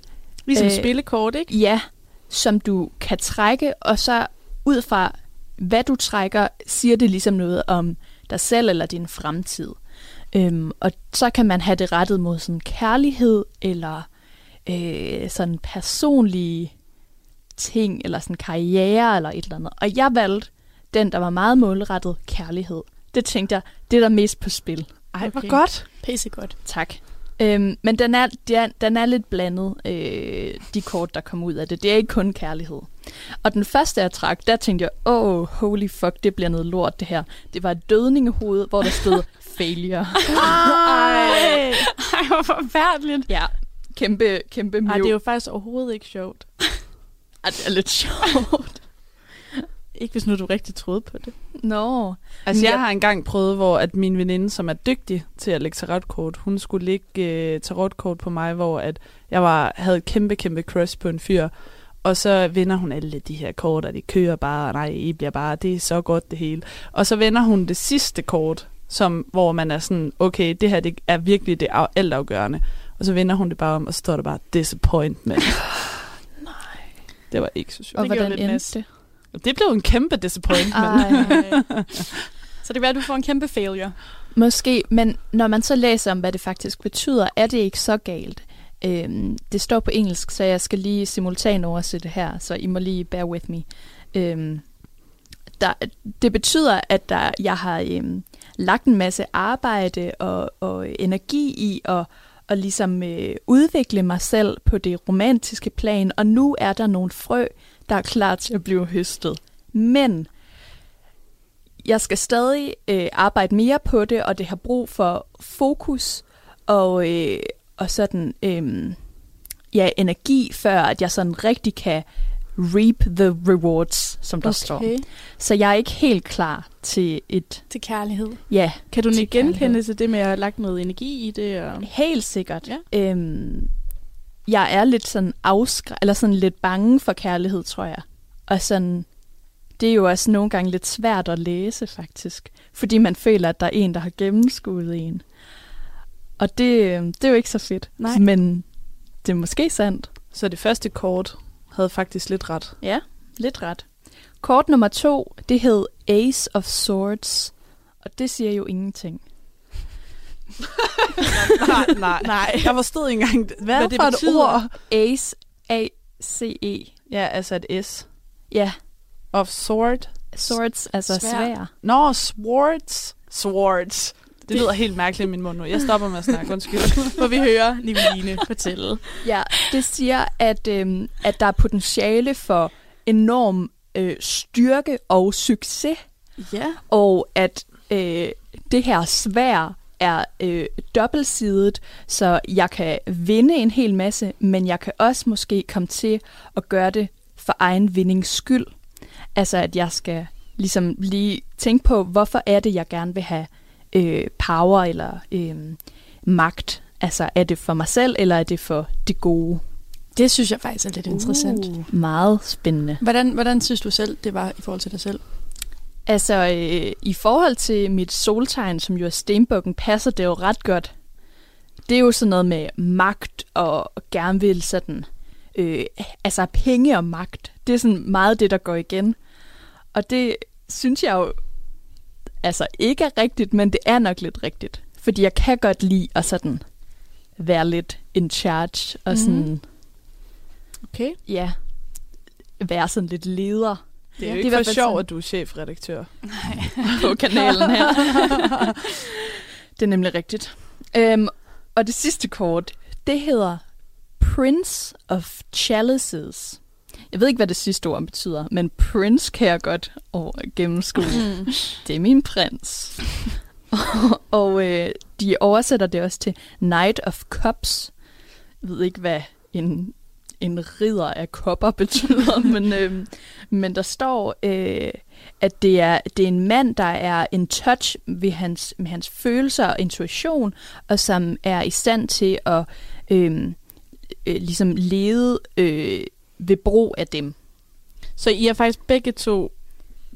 Ligesom øh, spillekort, ikke? Ja, som du kan trække, og så ud fra, hvad du trækker, siger det ligesom noget om dig selv eller din fremtid. Øhm, og så kan man have det rettet mod sådan kærlighed, eller øh, sådan personlige ting, eller sådan karriere, eller et eller andet. Og jeg valgte den, der var meget målrettet kærlighed. Det tænkte jeg, det er der mest på spil. Ej, hvor Okay. godt. Pisse godt. Tak. Øhm, men den er, den, er, den er lidt blandet, øh, de kort, der kommer ud af det. Det er ikke kun kærlighed. Og den første, jeg trak, der tænkte jeg, åh, oh, holy fuck, det bliver noget lort, det her. Det var et dødningehoved, hvor der stod failure. Ej, Ej hvor forfærdeligt. ja, kæmpe, kæmpe Ej, mjøv. det er jo faktisk overhovedet ikke sjovt. Ej, det er lidt sjovt. Ikke hvis nu du rigtig troede på det. Nå. Altså, Men jeg jeg- har engang prøvet, hvor at min veninde, som er dygtig til at lægge tarotkort, hun skulle lægge øh, tarotkort på mig, hvor at jeg var, havde et kæmpe, kæmpe crush på en fyr. Og så vender hun alle de her kort, og de kører bare, og nej, I bliver bare, det er så godt det hele. Og så vender hun det sidste kort, som, hvor man er sådan, okay, det her det er virkelig det af- altafgørende. Og så vender hun det bare om, og så står der bare, disappointment. Det var ikke så sjovt. Og Det hvordan endte det? Det blev en kæmpe disappointment. Ej. Så det kan være, at du får en kæmpe failure. Måske, men når man så læser om, hvad det faktisk betyder, er det ikke så galt. Øhm, det står på engelsk, så jeg skal lige simultan oversætte her, så I må lige bear with me. Øhm, der, det betyder, at der, jeg har øhm, lagt en masse arbejde og, og energi i at og ligesom øh, udvikle mig selv på det romantiske plan, og nu er der nogle frø, der er klar til at blive høstet. Men jeg skal stadig øh, arbejde mere på det, og det har brug for fokus og, øh, og sådan øh, ja, energi, før at jeg sådan rigtig kan reap the rewards, som der okay. står. Så jeg er ikke helt klar til et, Til kærlighed. ja, Kan du ikke genkende til det med at have lagt noget energi i det? Og... helt sikkert. Ja. Øhm, jeg er lidt sådan afskræ- eller sådan lidt bange for kærlighed, tror jeg. Og sådan, det er jo også nogle gange lidt svært at læse, faktisk. Fordi man føler, at der er en, der har gennemskuet en. Og det, øh, det er jo ikke så fedt. Nej. Men det er måske sandt. Så det første kort havde faktisk lidt ret. Ja, lidt ret. Kort nummer to, det hed Ace of Swords. Og det siger jo ingenting. nej, nej, nej. Jeg forstod ikke engang, hvad, hvad det for et betyder. ord? Ace, A-C-E. Ja, altså et S. Ja, Of sword. swords, altså Sværd. svær. Nå, swords. Swords. Det lyder helt mærkeligt i min mund nu. Jeg stopper med at snakke, undskyld. Må vi høre Niveline fortælle. Ja, det siger, at, øhm, at der er potentiale for enorm øh, styrke og succes, Ja. og at øh, det her svær er øh, dobbeltsidet, så jeg kan vinde en hel masse, men jeg kan også måske komme til at gøre det for egen vindings skyld. Altså at jeg skal ligesom lige tænke på, hvorfor er det, jeg gerne vil have øh, power eller øh, magt. Altså er det for mig selv, eller er det for det gode? Det synes jeg faktisk er lidt interessant. Uh. Meget spændende. Hvordan, hvordan synes du selv, det var i forhold til dig selv? Altså, øh, i forhold til mit soltegn, som jo er stenbukken, passer det jo ret godt. Det er jo sådan noget med magt og gerne vil sådan... Øh, altså, penge og magt. Det er sådan meget det, der går igen. Og det synes jeg jo altså ikke er rigtigt, men det er nok lidt rigtigt. Fordi jeg kan godt lide at sådan være lidt in charge, og sådan, Mhm. Okay. ja, være sådan lidt leder Det er jo ikke hvert for fald sjov, sådan- at du er chefredaktør. på kanalen her. det er nemlig rigtigt. Øhm, og det sidste kort, det hedder Prince of Chalices. Jeg ved ikke, hvad det sidste ord betyder, men prince kan jeg godt over gennemskue. Mm. Det er min prins. og og øh, de oversætter det også til Knight of Cups. Jeg ved ikke, hvad en, en ridder af kopper betyder, men, øh, men der står, øh, at det er, det er en mand, der er en touch ved hans, med hans følelser og intuition, og som er i stand til at øh, øh, ligesom lede øh, ved brug af dem. Så I er faktisk begge to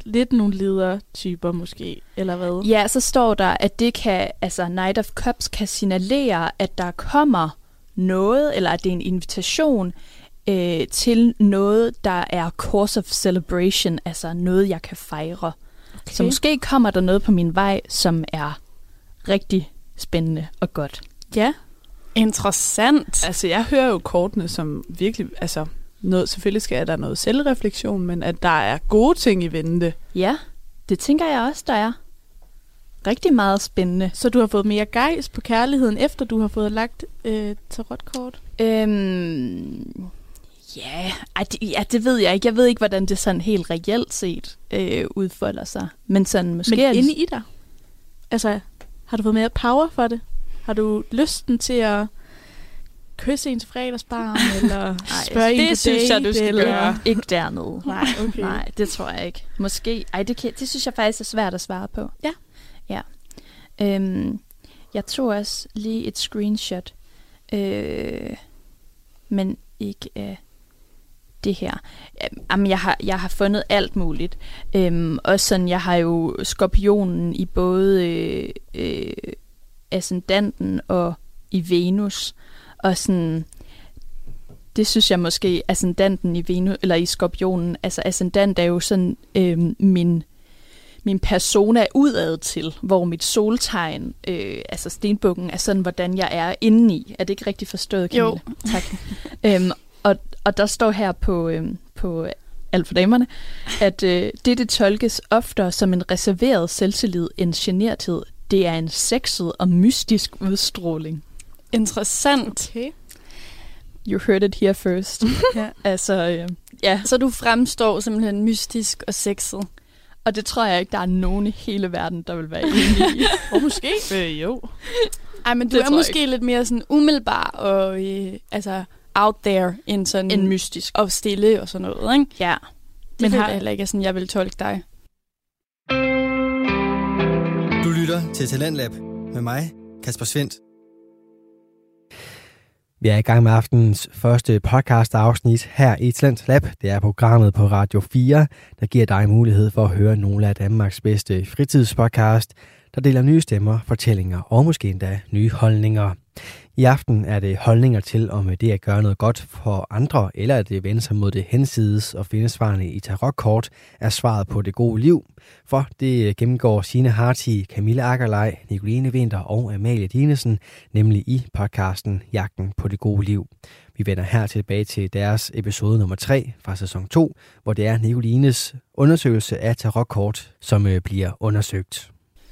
lidt nogle ledertyper måske, eller hvad? Ja, så står der, at det kan, altså Knight of Cups kan signalere, at der kommer noget, eller at det er en invitation øh, til noget, der er course of celebration, altså noget, jeg kan fejre. Okay. Så måske kommer der noget på min vej, som er rigtig spændende og godt. Ja. Interessant. Altså, jeg hører jo kortene som virkelig, altså, noget, selvfølgelig skal der noget selvreflektion, men at der er gode ting i vente. Ja, det tænker jeg også, der er. Rigtig meget spændende. Så du har fået mere gejs på kærligheden, efter du har fået lagt øh, tarotkort? Øhm, ja, ej, det, ja, det ved jeg ikke. Jeg ved ikke, hvordan det sådan helt reelt set øh, udfolder sig. Men sådan måske... Men inde i dig? Altså, har du fået mere power for det? Har du lysten til at kysse ens fredagsbarn, eller spørge en det synes jeg, du skal eller... gøre. Ikke dernede. Nej, okay. Nej, det tror jeg ikke. Måske. Ej, det, kan, det synes jeg faktisk er svært at svare på. Ja. Ja. Øhm, jeg tog også lige et screenshot. Øh, men ikke af det her. Jamen, jeg har, jeg har fundet alt muligt. Øhm, også sådan, jeg har jo skorpionen i både øh, øh, ascendanten og i Venus. Og sådan, det synes jeg måske, ascendanten i Venus, eller i skorpionen, altså ascendant er jo sådan øhm, min, min persona udad til, hvor mit soltegn, øh, altså stenbukken, er sådan, hvordan jeg er indeni. Er det ikke rigtigt forstået, Camilla? Jo. Tak. øhm, og, og der står her på, øhm, på alt for damerne, at øh, det, det tolkes oftere som en reserveret selvtillid end generthed. Det er en sexet og mystisk udstråling. Interessant. Okay. You heard it here first. Ja. altså, øh, ja. Så du fremstår simpelthen mystisk og sexet. Og det tror jeg ikke, der er nogen i hele verden, der vil være enige i. Og måske. Øh, jo. Ej, men du Det er jeg måske lidt mere sådan umiddelbar og øh, altså out there end sådan En mystisk. og stille og sådan noget, ikke? Ja. Det Men har- har... heller ikke sådan, jeg vil tolke dig. Du lytter til Talentlab med mig, Kasper Svendt. Vi er i gang med aftenens første podcast afsnit her i Talent Lab. Det er programmet på Radio 4, der giver dig mulighed for at høre nogle af Danmarks bedste fritidspodcast, der deler nye stemmer, fortællinger og måske endda nye holdninger. I aften er det holdninger til, om det at gøre noget godt for andre, eller at det vende sig mod det hensides og finde svarene i tarotkort, er svaret på det gode liv. For det gennemgår Signe Harti, Camilla Akkerlej, Nicoline Vinter og Amalie Dinesen, nemlig i podcasten Jagten på det gode liv. Vi vender her tilbage til deres episode nummer 3 fra sæson 2, hvor det er Nicolines undersøgelse af tarotkort, som øh, bliver undersøgt.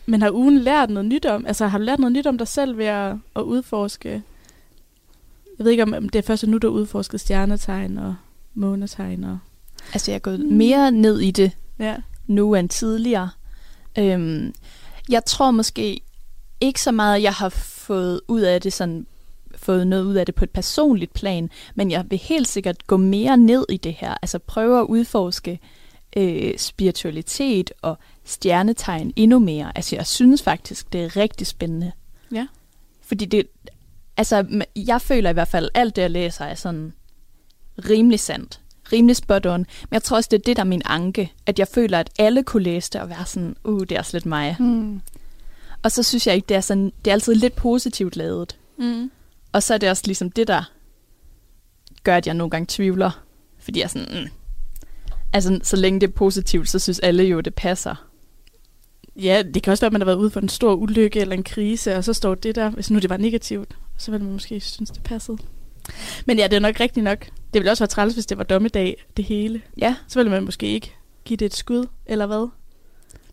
Men har ugen lært noget nyt om? Altså, har du lært noget nyt om dig selv ved at, at udforske? Jeg ved ikke, om det er først nu, du har udforsket stjernetegn og månetegn. Og... Altså, jeg er gået mere ned i det Ja. nu end tidligere. Øhm, jeg tror måske ikke så meget, jeg har fået ud af det sådan fået noget ud af det på et personligt plan, men jeg vil helt sikkert gå mere ned i det her, altså prøve at udforske øh, spiritualitet og stjernetegn endnu mere. Altså jeg synes faktisk, det er rigtig spændende. Ja. Fordi det, altså jeg føler i hvert fald, alt det jeg læser er sådan rimelig sandt, rimelig spot on. Men jeg tror også, det er det, der er min anke, at jeg føler, at alle kunne læse det og være sådan, uh, det er også lidt mig. Mm. Og så synes jeg ikke, det er sådan, det er altid lidt positivt lavet. Mm. Og så er det også ligesom det, der gør, at jeg nogle gange tvivler. Fordi jeg er sådan, mm. Altså så længe det er positivt, så synes alle jo, det passer. Ja, det kan også være, at man har været ude for en stor ulykke eller en krise, og så står det der, hvis nu det var negativt, så ville man måske synes, det passede. Men ja, det er nok rigtigt nok. Det ville også være træls, hvis det var dommedag, det hele. Ja. Så ville man måske ikke give det et skud, eller hvad?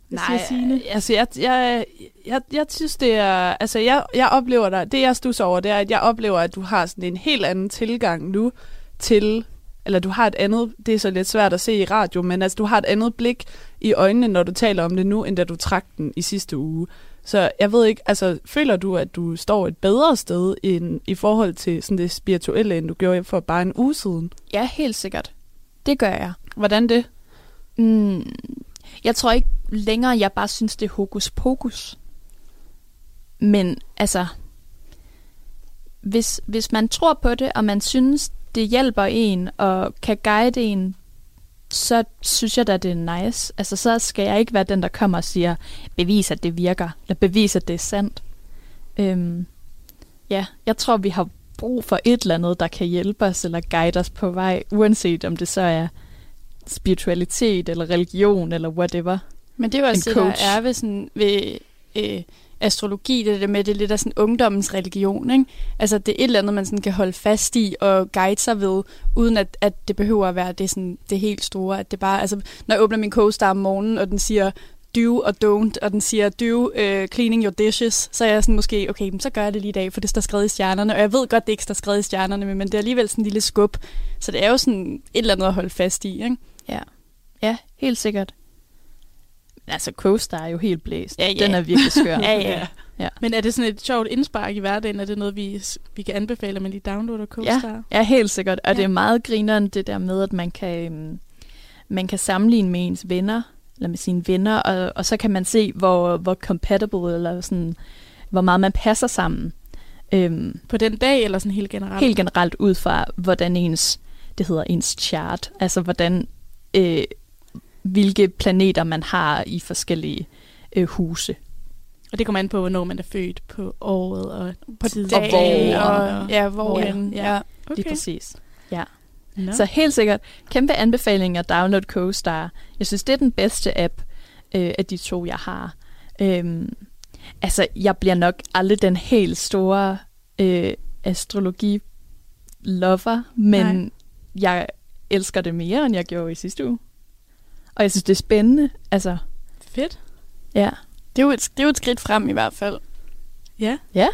Nej, Signe? altså jeg, jeg, jeg, jeg synes det er, altså jeg, jeg oplever dig, det jeg stusser over, det er, at jeg oplever, at du har sådan en helt anden tilgang nu til, eller du har et andet, det er så lidt svært at se i radio, men altså du har et andet blik i øjnene, når du taler om det nu, end da du trak den i sidste uge. Så jeg ved ikke, altså føler du, at du står et bedre sted end, i forhold til sådan det spirituelle, end du gjorde for bare en uge siden? Ja, helt sikkert. Det gør jeg. Hvordan det? Mm, jeg tror ikke længere, jeg bare synes, det er hokus pokus. Men altså, hvis, hvis man tror på det, og man synes, det hjælper en og kan guide en, så synes jeg da, det er nice. Altså, så skal jeg ikke være den, der kommer og siger, bevis, at det virker, eller bevis, at det er sandt. Øhm, ja, jeg tror, vi har brug for et eller andet, der kan hjælpe os eller guide os på vej, uanset om det så er spiritualitet eller religion eller whatever. Men det er jo også det, der er ved, sådan, ved øh, astrologi, det der med, det er lidt af sådan ungdommens religion. Ikke? Altså, det er et eller andet, man sådan kan holde fast i og guide sig ved, uden at, at det behøver at være det, sådan, det helt store. At det bare, altså, når jeg åbner min co-star om morgenen, og den siger do og don't, og den siger do uh, cleaning your dishes, så er jeg sådan måske, okay, så gør jeg det lige i dag, for det står skrevet i stjernerne. Og jeg ved godt, det ikke står skrevet i stjernerne, men det er alligevel sådan en lille skub. Så det er jo sådan et eller andet at holde fast i. Ikke? Ja, ja helt sikkert. Altså, Coaster er jo helt blæst. Ja, ja. Den er virkelig skør. Ja, ja. ja. Men er det sådan et sjovt indspark i hverdagen? Er det noget, vi, vi kan anbefale, at man lige downloader Ja, CoStar? ja, helt sikkert. Og Ja. ja. det er meget grineren, det der med, at man kan, øhm, man kan sammenligne med ens venner, eller med sine venner, og, og så kan man se, hvor, hvor compatible, eller sådan, hvor meget man passer sammen. Øhm, På den dag, eller sådan helt generelt? helt generelt ud fra, hvordan ens, det hedder ens chart, altså hvordan, øh, hvilke planeter man har i forskellige øh, huse. Og det kommer an på, hvornår man er født på året og På tiden. dagen, hvor. og, ja, hvorhen. Ja. Ja. Okay. Lige præcis. Ja. Nå. Så helt sikkert, kæmpe anbefaling at download CoStar. Jeg synes, det er den bedste app øh, af de to, jeg har. Øhm, altså, jeg bliver nok aldrig den helt store øh, astrologi-lover, men. Nej. jeg elsker det mere, end jeg gjorde i sidste uge. Og jeg synes, det er spændende. Altså, Fedt. ja. Det, er jo et, det er jo et skridt frem i hvert fald. Ja. Ja.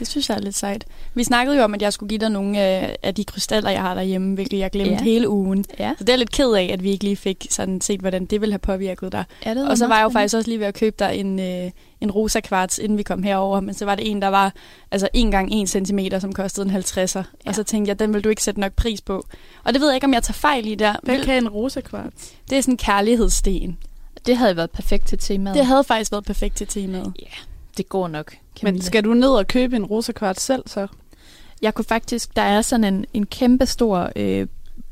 Det synes jeg er lidt sejt. Vi snakkede jo om, at jeg skulle give dig nogle af, af de krystaller, jeg har derhjemme, hvilket jeg glemte Ja. hele ugen. Ja. Så det er lidt ked af, at vi ikke lige fik sådan set, hvordan det ville have påvirket dig. ja det Og så var jeg jo faktisk også lige ved at købe dig en, øh, en rosa kvarts, inden vi kom herover, men så var det en, der var altså 1 gange 1 cm, som kostede en 50'er. Ja. Ja. Og så tænkte jeg, den vil du ikke sætte nok pris på. Og det ved jeg ikke, om jeg tager fejl i der. Hvad kan en rosa kvarts? Det er sådan en kærlighedssten. Det havde været perfekt til temaet. Det havde faktisk været perfekt til temaet. Det går nok. Men Camilla. skal du ned og købe en rosa kvart selv så? Jeg kunne faktisk, der er sådan en, en kæmpe stor, øh,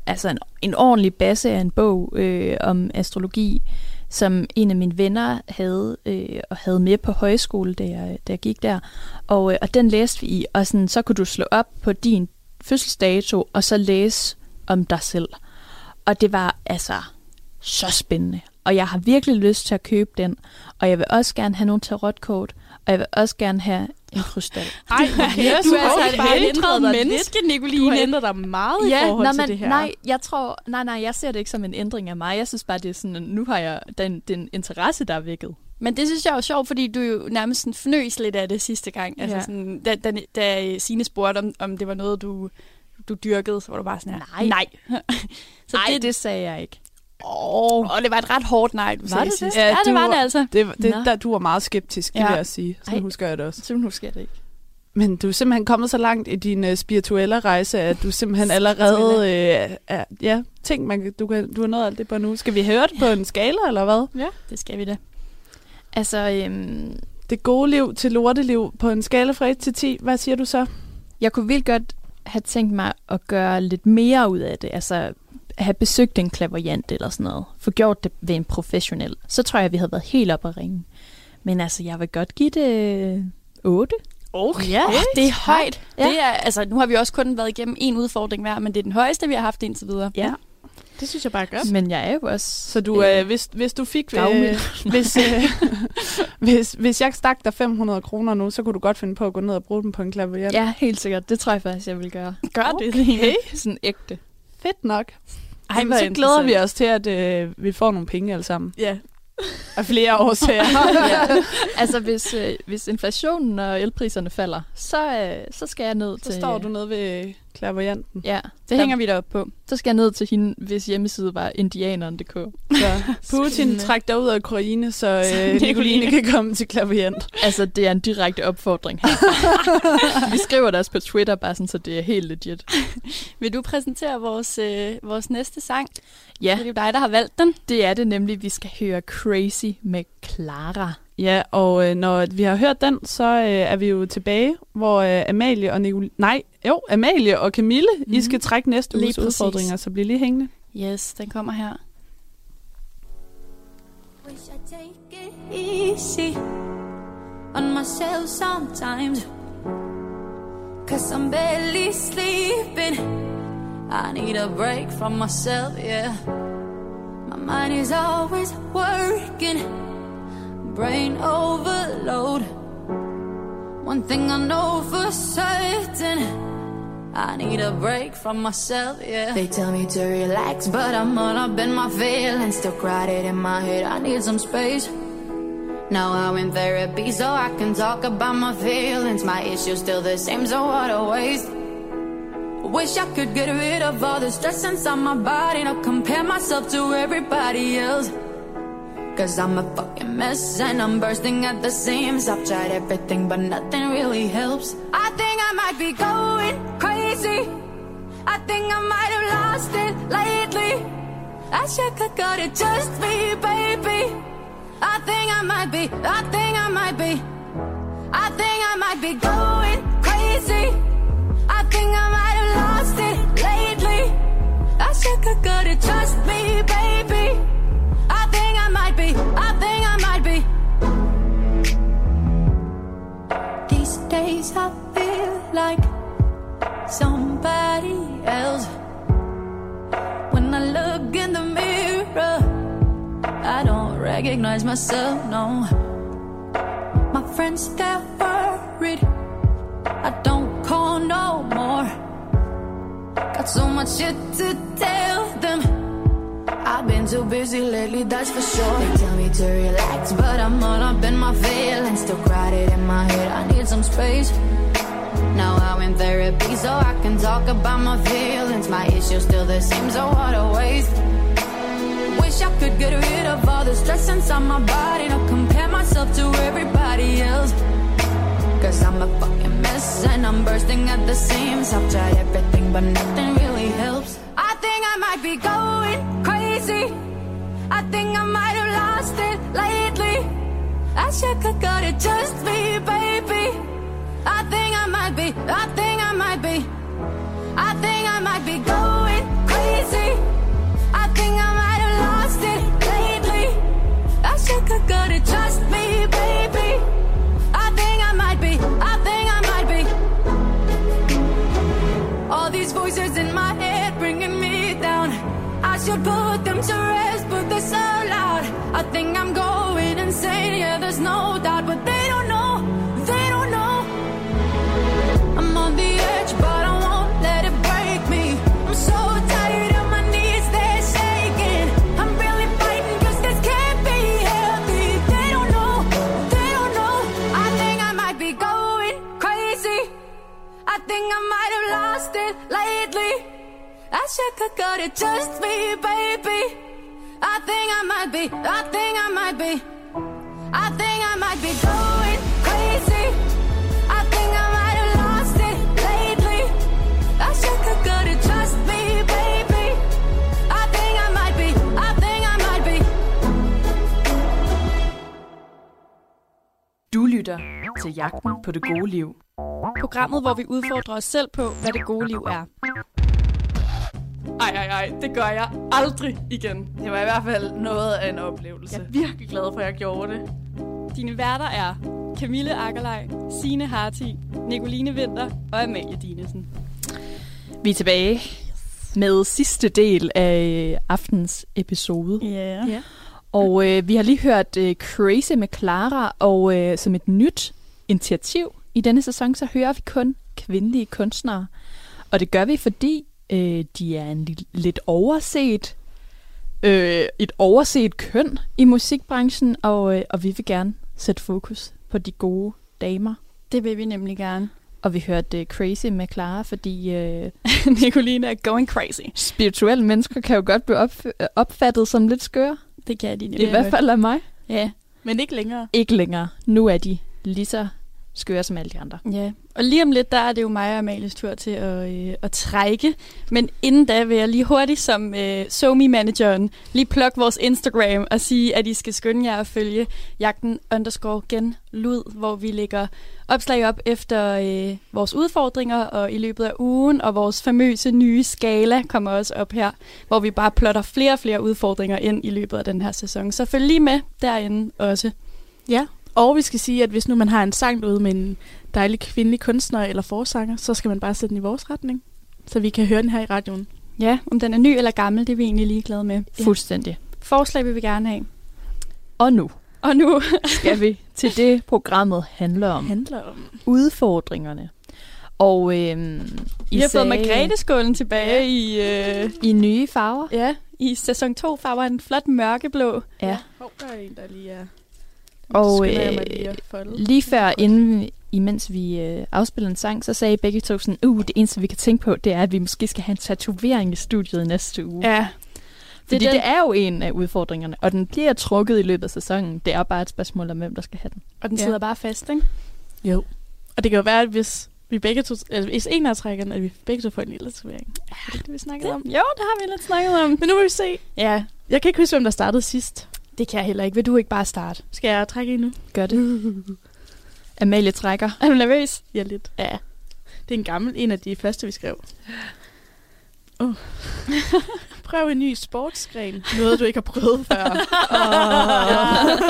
altså en, en ordentlig base af en bog øh, om astrologi, som en af mine venner havde øh, og havde med på højskole, da jeg, da jeg gik der. Og, øh, og den læste vi i, og sådan, så kunne du slå op på din fødselsdato, og så læse om dig selv. Og det var altså så spændende. Og jeg har virkelig lyst til at købe den. Og jeg vil også gerne have nogle tarotkort, og jeg vil også gerne have en krystal. Ej, Du er altså et bare ændret dig menneske, Du har Nicoline. ændret dig meget i forhold nå, til det her. Nej, jeg tror, nej, nej, jeg ser det ikke som en ændring af mig. Jeg synes bare, det er sådan, nu har jeg den, den interesse, der er vækket. Men det synes jeg er jo sjovt, fordi du jo nærmest sådan fnøs lidt af det sidste gang. Altså Ja. sådan, da, da, da Signe spurgte, om, om det var noget, du, du dyrkede, så var du bare sådan her, Nej. nej. så Nej, det, det sagde jeg ikke. Åh, oh, det var et ret hårdt nej, du Var sagde det sidst. det? Ja, det var var- det altså. Det, det, Nå. der, du var meget skeptisk, det Ja. vil jeg sige. Så Ej. husker jeg det også. Så nu husker jeg det ikke. Men du er simpelthen kommet så langt i din uh, spirituelle rejse, at du simpelthen allerede... Uh, er, ja, tænk, man, kan- du, kan, du har nået alt det på nu. Skal vi høre det på en skala, eller hvad? Det skal vi da. Altså, øhm, Det gode liv til lorteliv på en skala fra 1 til 10. Hvad siger du så? jeg kunne vildt godt have tænkt mig at gøre lidt mere ud af det. Altså, have besøgt en klaverjant eller sådan noget. Få gjort det ved en professionel. Så tror jeg, vi havde været helt op at ringe. Men altså, jeg vil godt give det 8. Okay. Ja, oh, det er højt. Ja. Det er, altså, nu har vi også kun været igennem en udfordring hver, men det er den højeste, vi har haft indtil videre. Ja. Det synes jeg bare er godt. Men jeg er jo også... Så du, øh, hvis, hvis du fik... Øh, hvis, øh, hvis, hvis jeg stak dig 500 kroner nu, så kunne du godt finde på at gå ned og bruge dem på en klavier. Ja, helt sikkert. Det tror jeg faktisk, jeg vil gøre. Gør det, Okay. Line? Sådan ægte. Fedt nok. Ej, hvor så glæder vi os til, at øh, vi får nogle penge alle sammen. Ja. Af flere årsager. ja. Altså, hvis, øh, hvis inflationen og elpriserne falder, så, øh, så skal jeg ned Så til... står du nede ved klaverjanten. Ja, Det hænger vi derop på. Så skal jeg ned til hende, hvis hjemmeside var indianeren.dk. Så Putin træk dig ud af Ukraine, så øh, Nicoline kan komme til klaverjant. Altså, det er en direkte opfordring herfra. Vi skriver det også på Twitter, bare sådan, så det er helt legit. Vil du præsentere vores, øh, vores næste sang? Ja, Det er jo dig, der har valgt den. det er det nemlig. Vi skal høre Crazy med Clara. Ja, og øh, når vi har hørt den, så øh, er vi jo tilbage, hvor øh, Amalie og Nicole... Nej, jo, Amalie og Camille, mm. I Mhm. skal trække næste Lige uges præcis. udfordringer, så bliv lige hængende. Yes, den kommer her. Wish I take it easy on myself sometimes. Cause I'm barely sleeping. I need a break from myself, yeah. My mind is always working, brain overload. One thing I know for certain. I need a break from myself, yeah. They tell me to relax, but I'm all up in my feelings. Still crowded in my head, I need some space. Now I'm in therapy, so I can talk about my feelings. My issues still the same, so what a waste. Wish I could get rid of all the stress inside my body, not compare myself to everybody else. Cause I'm a fucking mess and I'm bursting at the seams. I've tried everything, but nothing really helps. I think I might be going crazy. I think I might have lost it lately. I should have got it just me, baby. I think I might be, I think I might be, I think I might be going crazy. I think I might have lost it lately. I should have got it just me, baby. I think I might be. These days I feel like somebody else. When I look in the mirror, I don't recognize myself, no. My friends, they're worried. I don't call no more. Got so much shit to tell them. I've been too busy lately, that's for sure. They tell me to relax, but I'm all up in my feelings. Still crowded in my head, I need some space. Now I'm in therapy, so I can talk about my feelings. My issues still the same, so what a waste. Wish I could get rid of all the stress inside my body, not compare myself to everybody else. Cause I'm a fucking mess and I'm bursting at the seams. I've tried everything, but nothing really helps. I think I might be going crazy. I think I might have lost it lately. I should have got it just me, baby. I think I might be, I think I might be, I think I might be going crazy. I think I might have lost it lately. I should have got it just me, baby. I think I might be, I think I might be. All these voices in my head should put them to rest, but they're so loud. I think I'm going insane, yeah, there's no doubt, but they don't know, they don't know. I'm on the edge, but I won't let it break me. I'm so tired of my knees, they're shaking. I'm really fighting cause this can't be healthy. They don't know, they don't know. I think I might be going crazy. I think I might have lost it lately. I have got it just me, baby. I think I might be, I think I might be. I think I might be going crazy. I think I might have lost it lately. I got it just me, baby. I think I might be, I think I might be. Du lytter til Jagten på det gode liv. Programmet, hvor vi udfordrer os selv på, hvad det gode liv er. Ej, ej, ej, det gør jeg aldrig igen. Det var i hvert fald noget af en oplevelse. Jeg er virkelig glad for, at jeg gjorde det. Dine værter er Camille Akkerlej, Signe Harti, Nicoline Vinter og Amalie Dinesen. Vi er tilbage. med sidste del af aftens episode. Ja. Ja. Og øh, vi har lige hørt øh, Crazy med Clara, og øh, som et nyt initiativ i denne sæson, så hører vi kun kvindelige kunstnere. Og det gør vi, fordi øh, de er en lidt overset, øh, et overset køn i musikbranchen, og, øh, og vi vil gerne sætte fokus på de gode damer. Det vil vi nemlig gerne. Og vi hørte øh, Crazy med Clara, fordi øh, Nicoline er going crazy. spirituelle mennesker kan jo godt blive op, opfattet som lidt skøre. Det kan de I nemlig. hvert fald af mig. Ja. Men ikke længere. Ikke længere. Nu er de lige så skøre som alle de andre. Ja, og lige om lidt, der er det jo mig og Amalies tur til at, øh, at trække. Men inden da vil jeg lige hurtigt som øh, SoMe-manageren lige plukke vores Instagram og sige, at I skal skynde jer at følge jagten underscore gen lud, hvor vi lægger opslag op efter øh, vores udfordringer og i løbet af ugen, og vores famøse nye skala kommer også op her, hvor vi bare plotter flere og flere udfordringer ind i løbet af den her sæson. Så følg lige med derinde også. Ja, og vi skal sige, at hvis nu man har en sang ude med en dejlig kvindelig kunstner eller forsanger, så skal man bare sætte den i vores retning, så vi kan høre den her i radioen. Ja, om den er ny eller gammel, det er vi egentlig ligeglade med. Fuldstændig. Forslag vil vi gerne have. Og nu Og nu skal vi til det, programmet handler om. handler om. Udfordringerne. Og øhm, Vi I har fået sagde- Margrethe-skålen tilbage Ja. i, øh, i nye farver. ja, i sæson 2 farver en flot mørkeblå. Ja. Hov, der er en, der lige er... Og øh, lige før, inden, imens vi øh, afspillede en sang, så sagde begge to sådan, uh, det eneste, vi kan tænke på, det er, at vi måske skal have en tatovering i studiet næste uge. Ja, Fordi den- det er jo en af udfordringerne, og den bliver trukket i løbet af sæsonen. Det er bare et spørgsmål om, hvem der skal have den. og den Ja. sidder bare fast, ikke? Jo. Og det kan jo være, at hvis vi begge to, altså hvis en af trækkerne, at vi begge to får en lille tatovering. Ja, det det, vi snakkede om. Jo, det har vi lidt snakket om. Men nu vil vi se. Ja, Jeg kan ikke huske, hvem der startede sidst. Det kan jeg heller ikke. Vil du ikke bare starte? Skal jeg trække en nu? Gør det. Amalie trækker. Er du nervøs? Ja, lidt. Ja. Det er en gammel, en af de første, vi skrev. Oh. Prøv en ny sportsgren. Noget, du ikke har prøvet før. oh.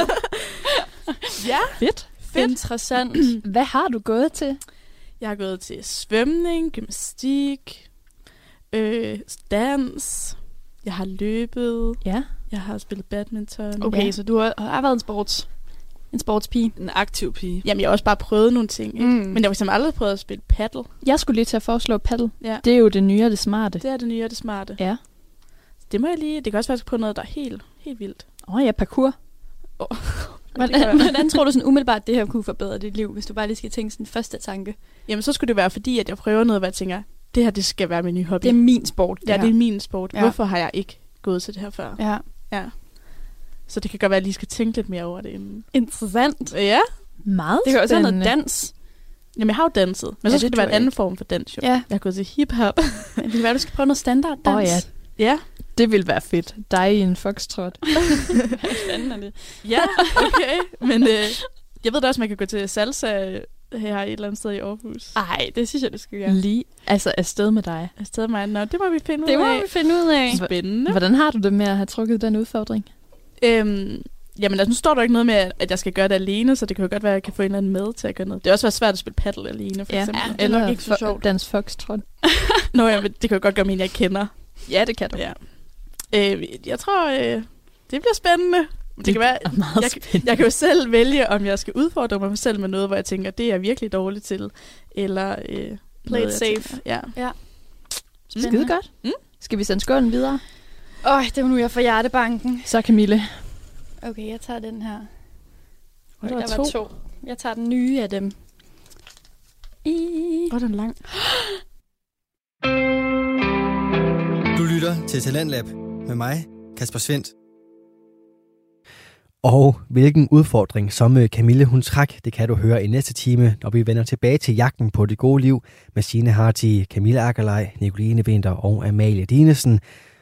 ja, Fedt. fedt. Interessant. Hvad har du gået til? Jeg har gået til svømning, gymnastik, øh, dans. Jeg har løbet. Ja. Jeg har spillet badminton. Okay, Ja. så du har, har været en sports, en sportspige. En aktiv pige. Jamen, jeg har også bare prøvet nogle ting. Ikke? Mm. Men jeg har fx aldrig prøvet at spille paddle. Jeg skulle lige til at foreslå paddle. Ja. Det er jo det nye og det smarte. Det er det nye og det smarte. Ja. Det må jeg lige... Det kan også være, at prøve noget, der er helt, helt vildt. Åh oh, ja, parkour. Hvordan, hvordan tror du sådan umiddelbart, det her kunne forbedre dit liv, hvis du bare lige skal tænke sådan første tanke? Jamen, så skulle det være, fordi at jeg prøver noget, hvor jeg tænker, det her, det skal være min nye hobby. Det er min sport. ja, her. det er min sport. Ja. Hvorfor har jeg ikke gået til det her før? Ja. Ja. Så det kan godt være, at jeg lige skal tænke lidt mere over det inden. Interessant. Ja. Meget Det kan også være noget spændende. dans. Jamen, jeg har jo danset. Men Ja, så det skal det, tror være en jeg anden form for dans, jo. Ja. Jeg har gået til hip-hop. Men det kan være, du skal prøve noget standarddans. Åh ja, ja. det vil være fedt. Dig i en foxtrot. Spændende er det. Ja, okay. Men øh, jeg ved da også, man kan gå til salsa her et eller andet sted i Aarhus. Ej, det synes jeg, du skal gøre. Lige, altså afsted med dig. Afsted mig. Nå, det må vi finde Det ud må af. vi finde ud af. Spændende. Hvordan har du det med at have trukket den udfordring? Øhm, jamen, altså, nu står der ikke noget med, at jeg skal gøre det alene, så det kan jo godt være, at jeg kan få en eller anden med til at gøre noget. Det er også svært at spille paddle alene, for Ja. eksempel. Ja, det er nok ikke så sjovt. Dans foxtrot. Nå, ja, men det kan jo godt gøre men jeg kender. Ja, det kan du. Ja. Øh, jeg tror, øh, det bliver spændende. Det, det kan være, meget jeg, spændende. jeg kan jo selv vælge, om jeg skal udfordre mig selv med noget, hvor jeg tænker, det er jeg virkelig dårlig til. Eller øh, Play noget, it jeg safe. Tænker, ja. Ja. Skide godt. Mm. Skal vi sende skålen videre? Øj, det var nu, jeg får hjertebanken. Så Camille. Okay, jeg tager den her. Og der der var var to. to. Jeg tager den nye af dem. I... Åh, den er lang. Du lytter til Talentlab med mig, Kasper Svendt. Og hvilken udfordring, som øh, Camille hun træk, det kan du høre i næste time, når vi vender tilbage til jagten på det gode liv med Signe Harti, Camille Akkerlej, Nicoline Vinter og Amalie Dinesen.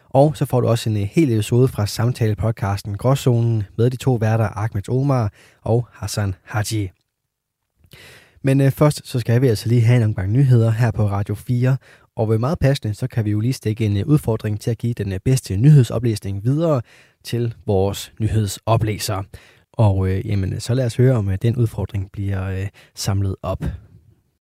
Og så får du også en øh, hel episode fra samtale-podcasten Gråzonen med de to værter Ahmed Omar og Hassan Haji. Men øh, først så skal vi altså lige have en omgang nyheder her på Radio 4, og ved meget passende, så kan vi jo lige stikke en øh, udfordring til at give den øh, bedste nyhedsoplæsning videre til vores nyhedsoplæser. Og øh, jamen, så lad os høre, om øh, den udfordring bliver øh, samlet op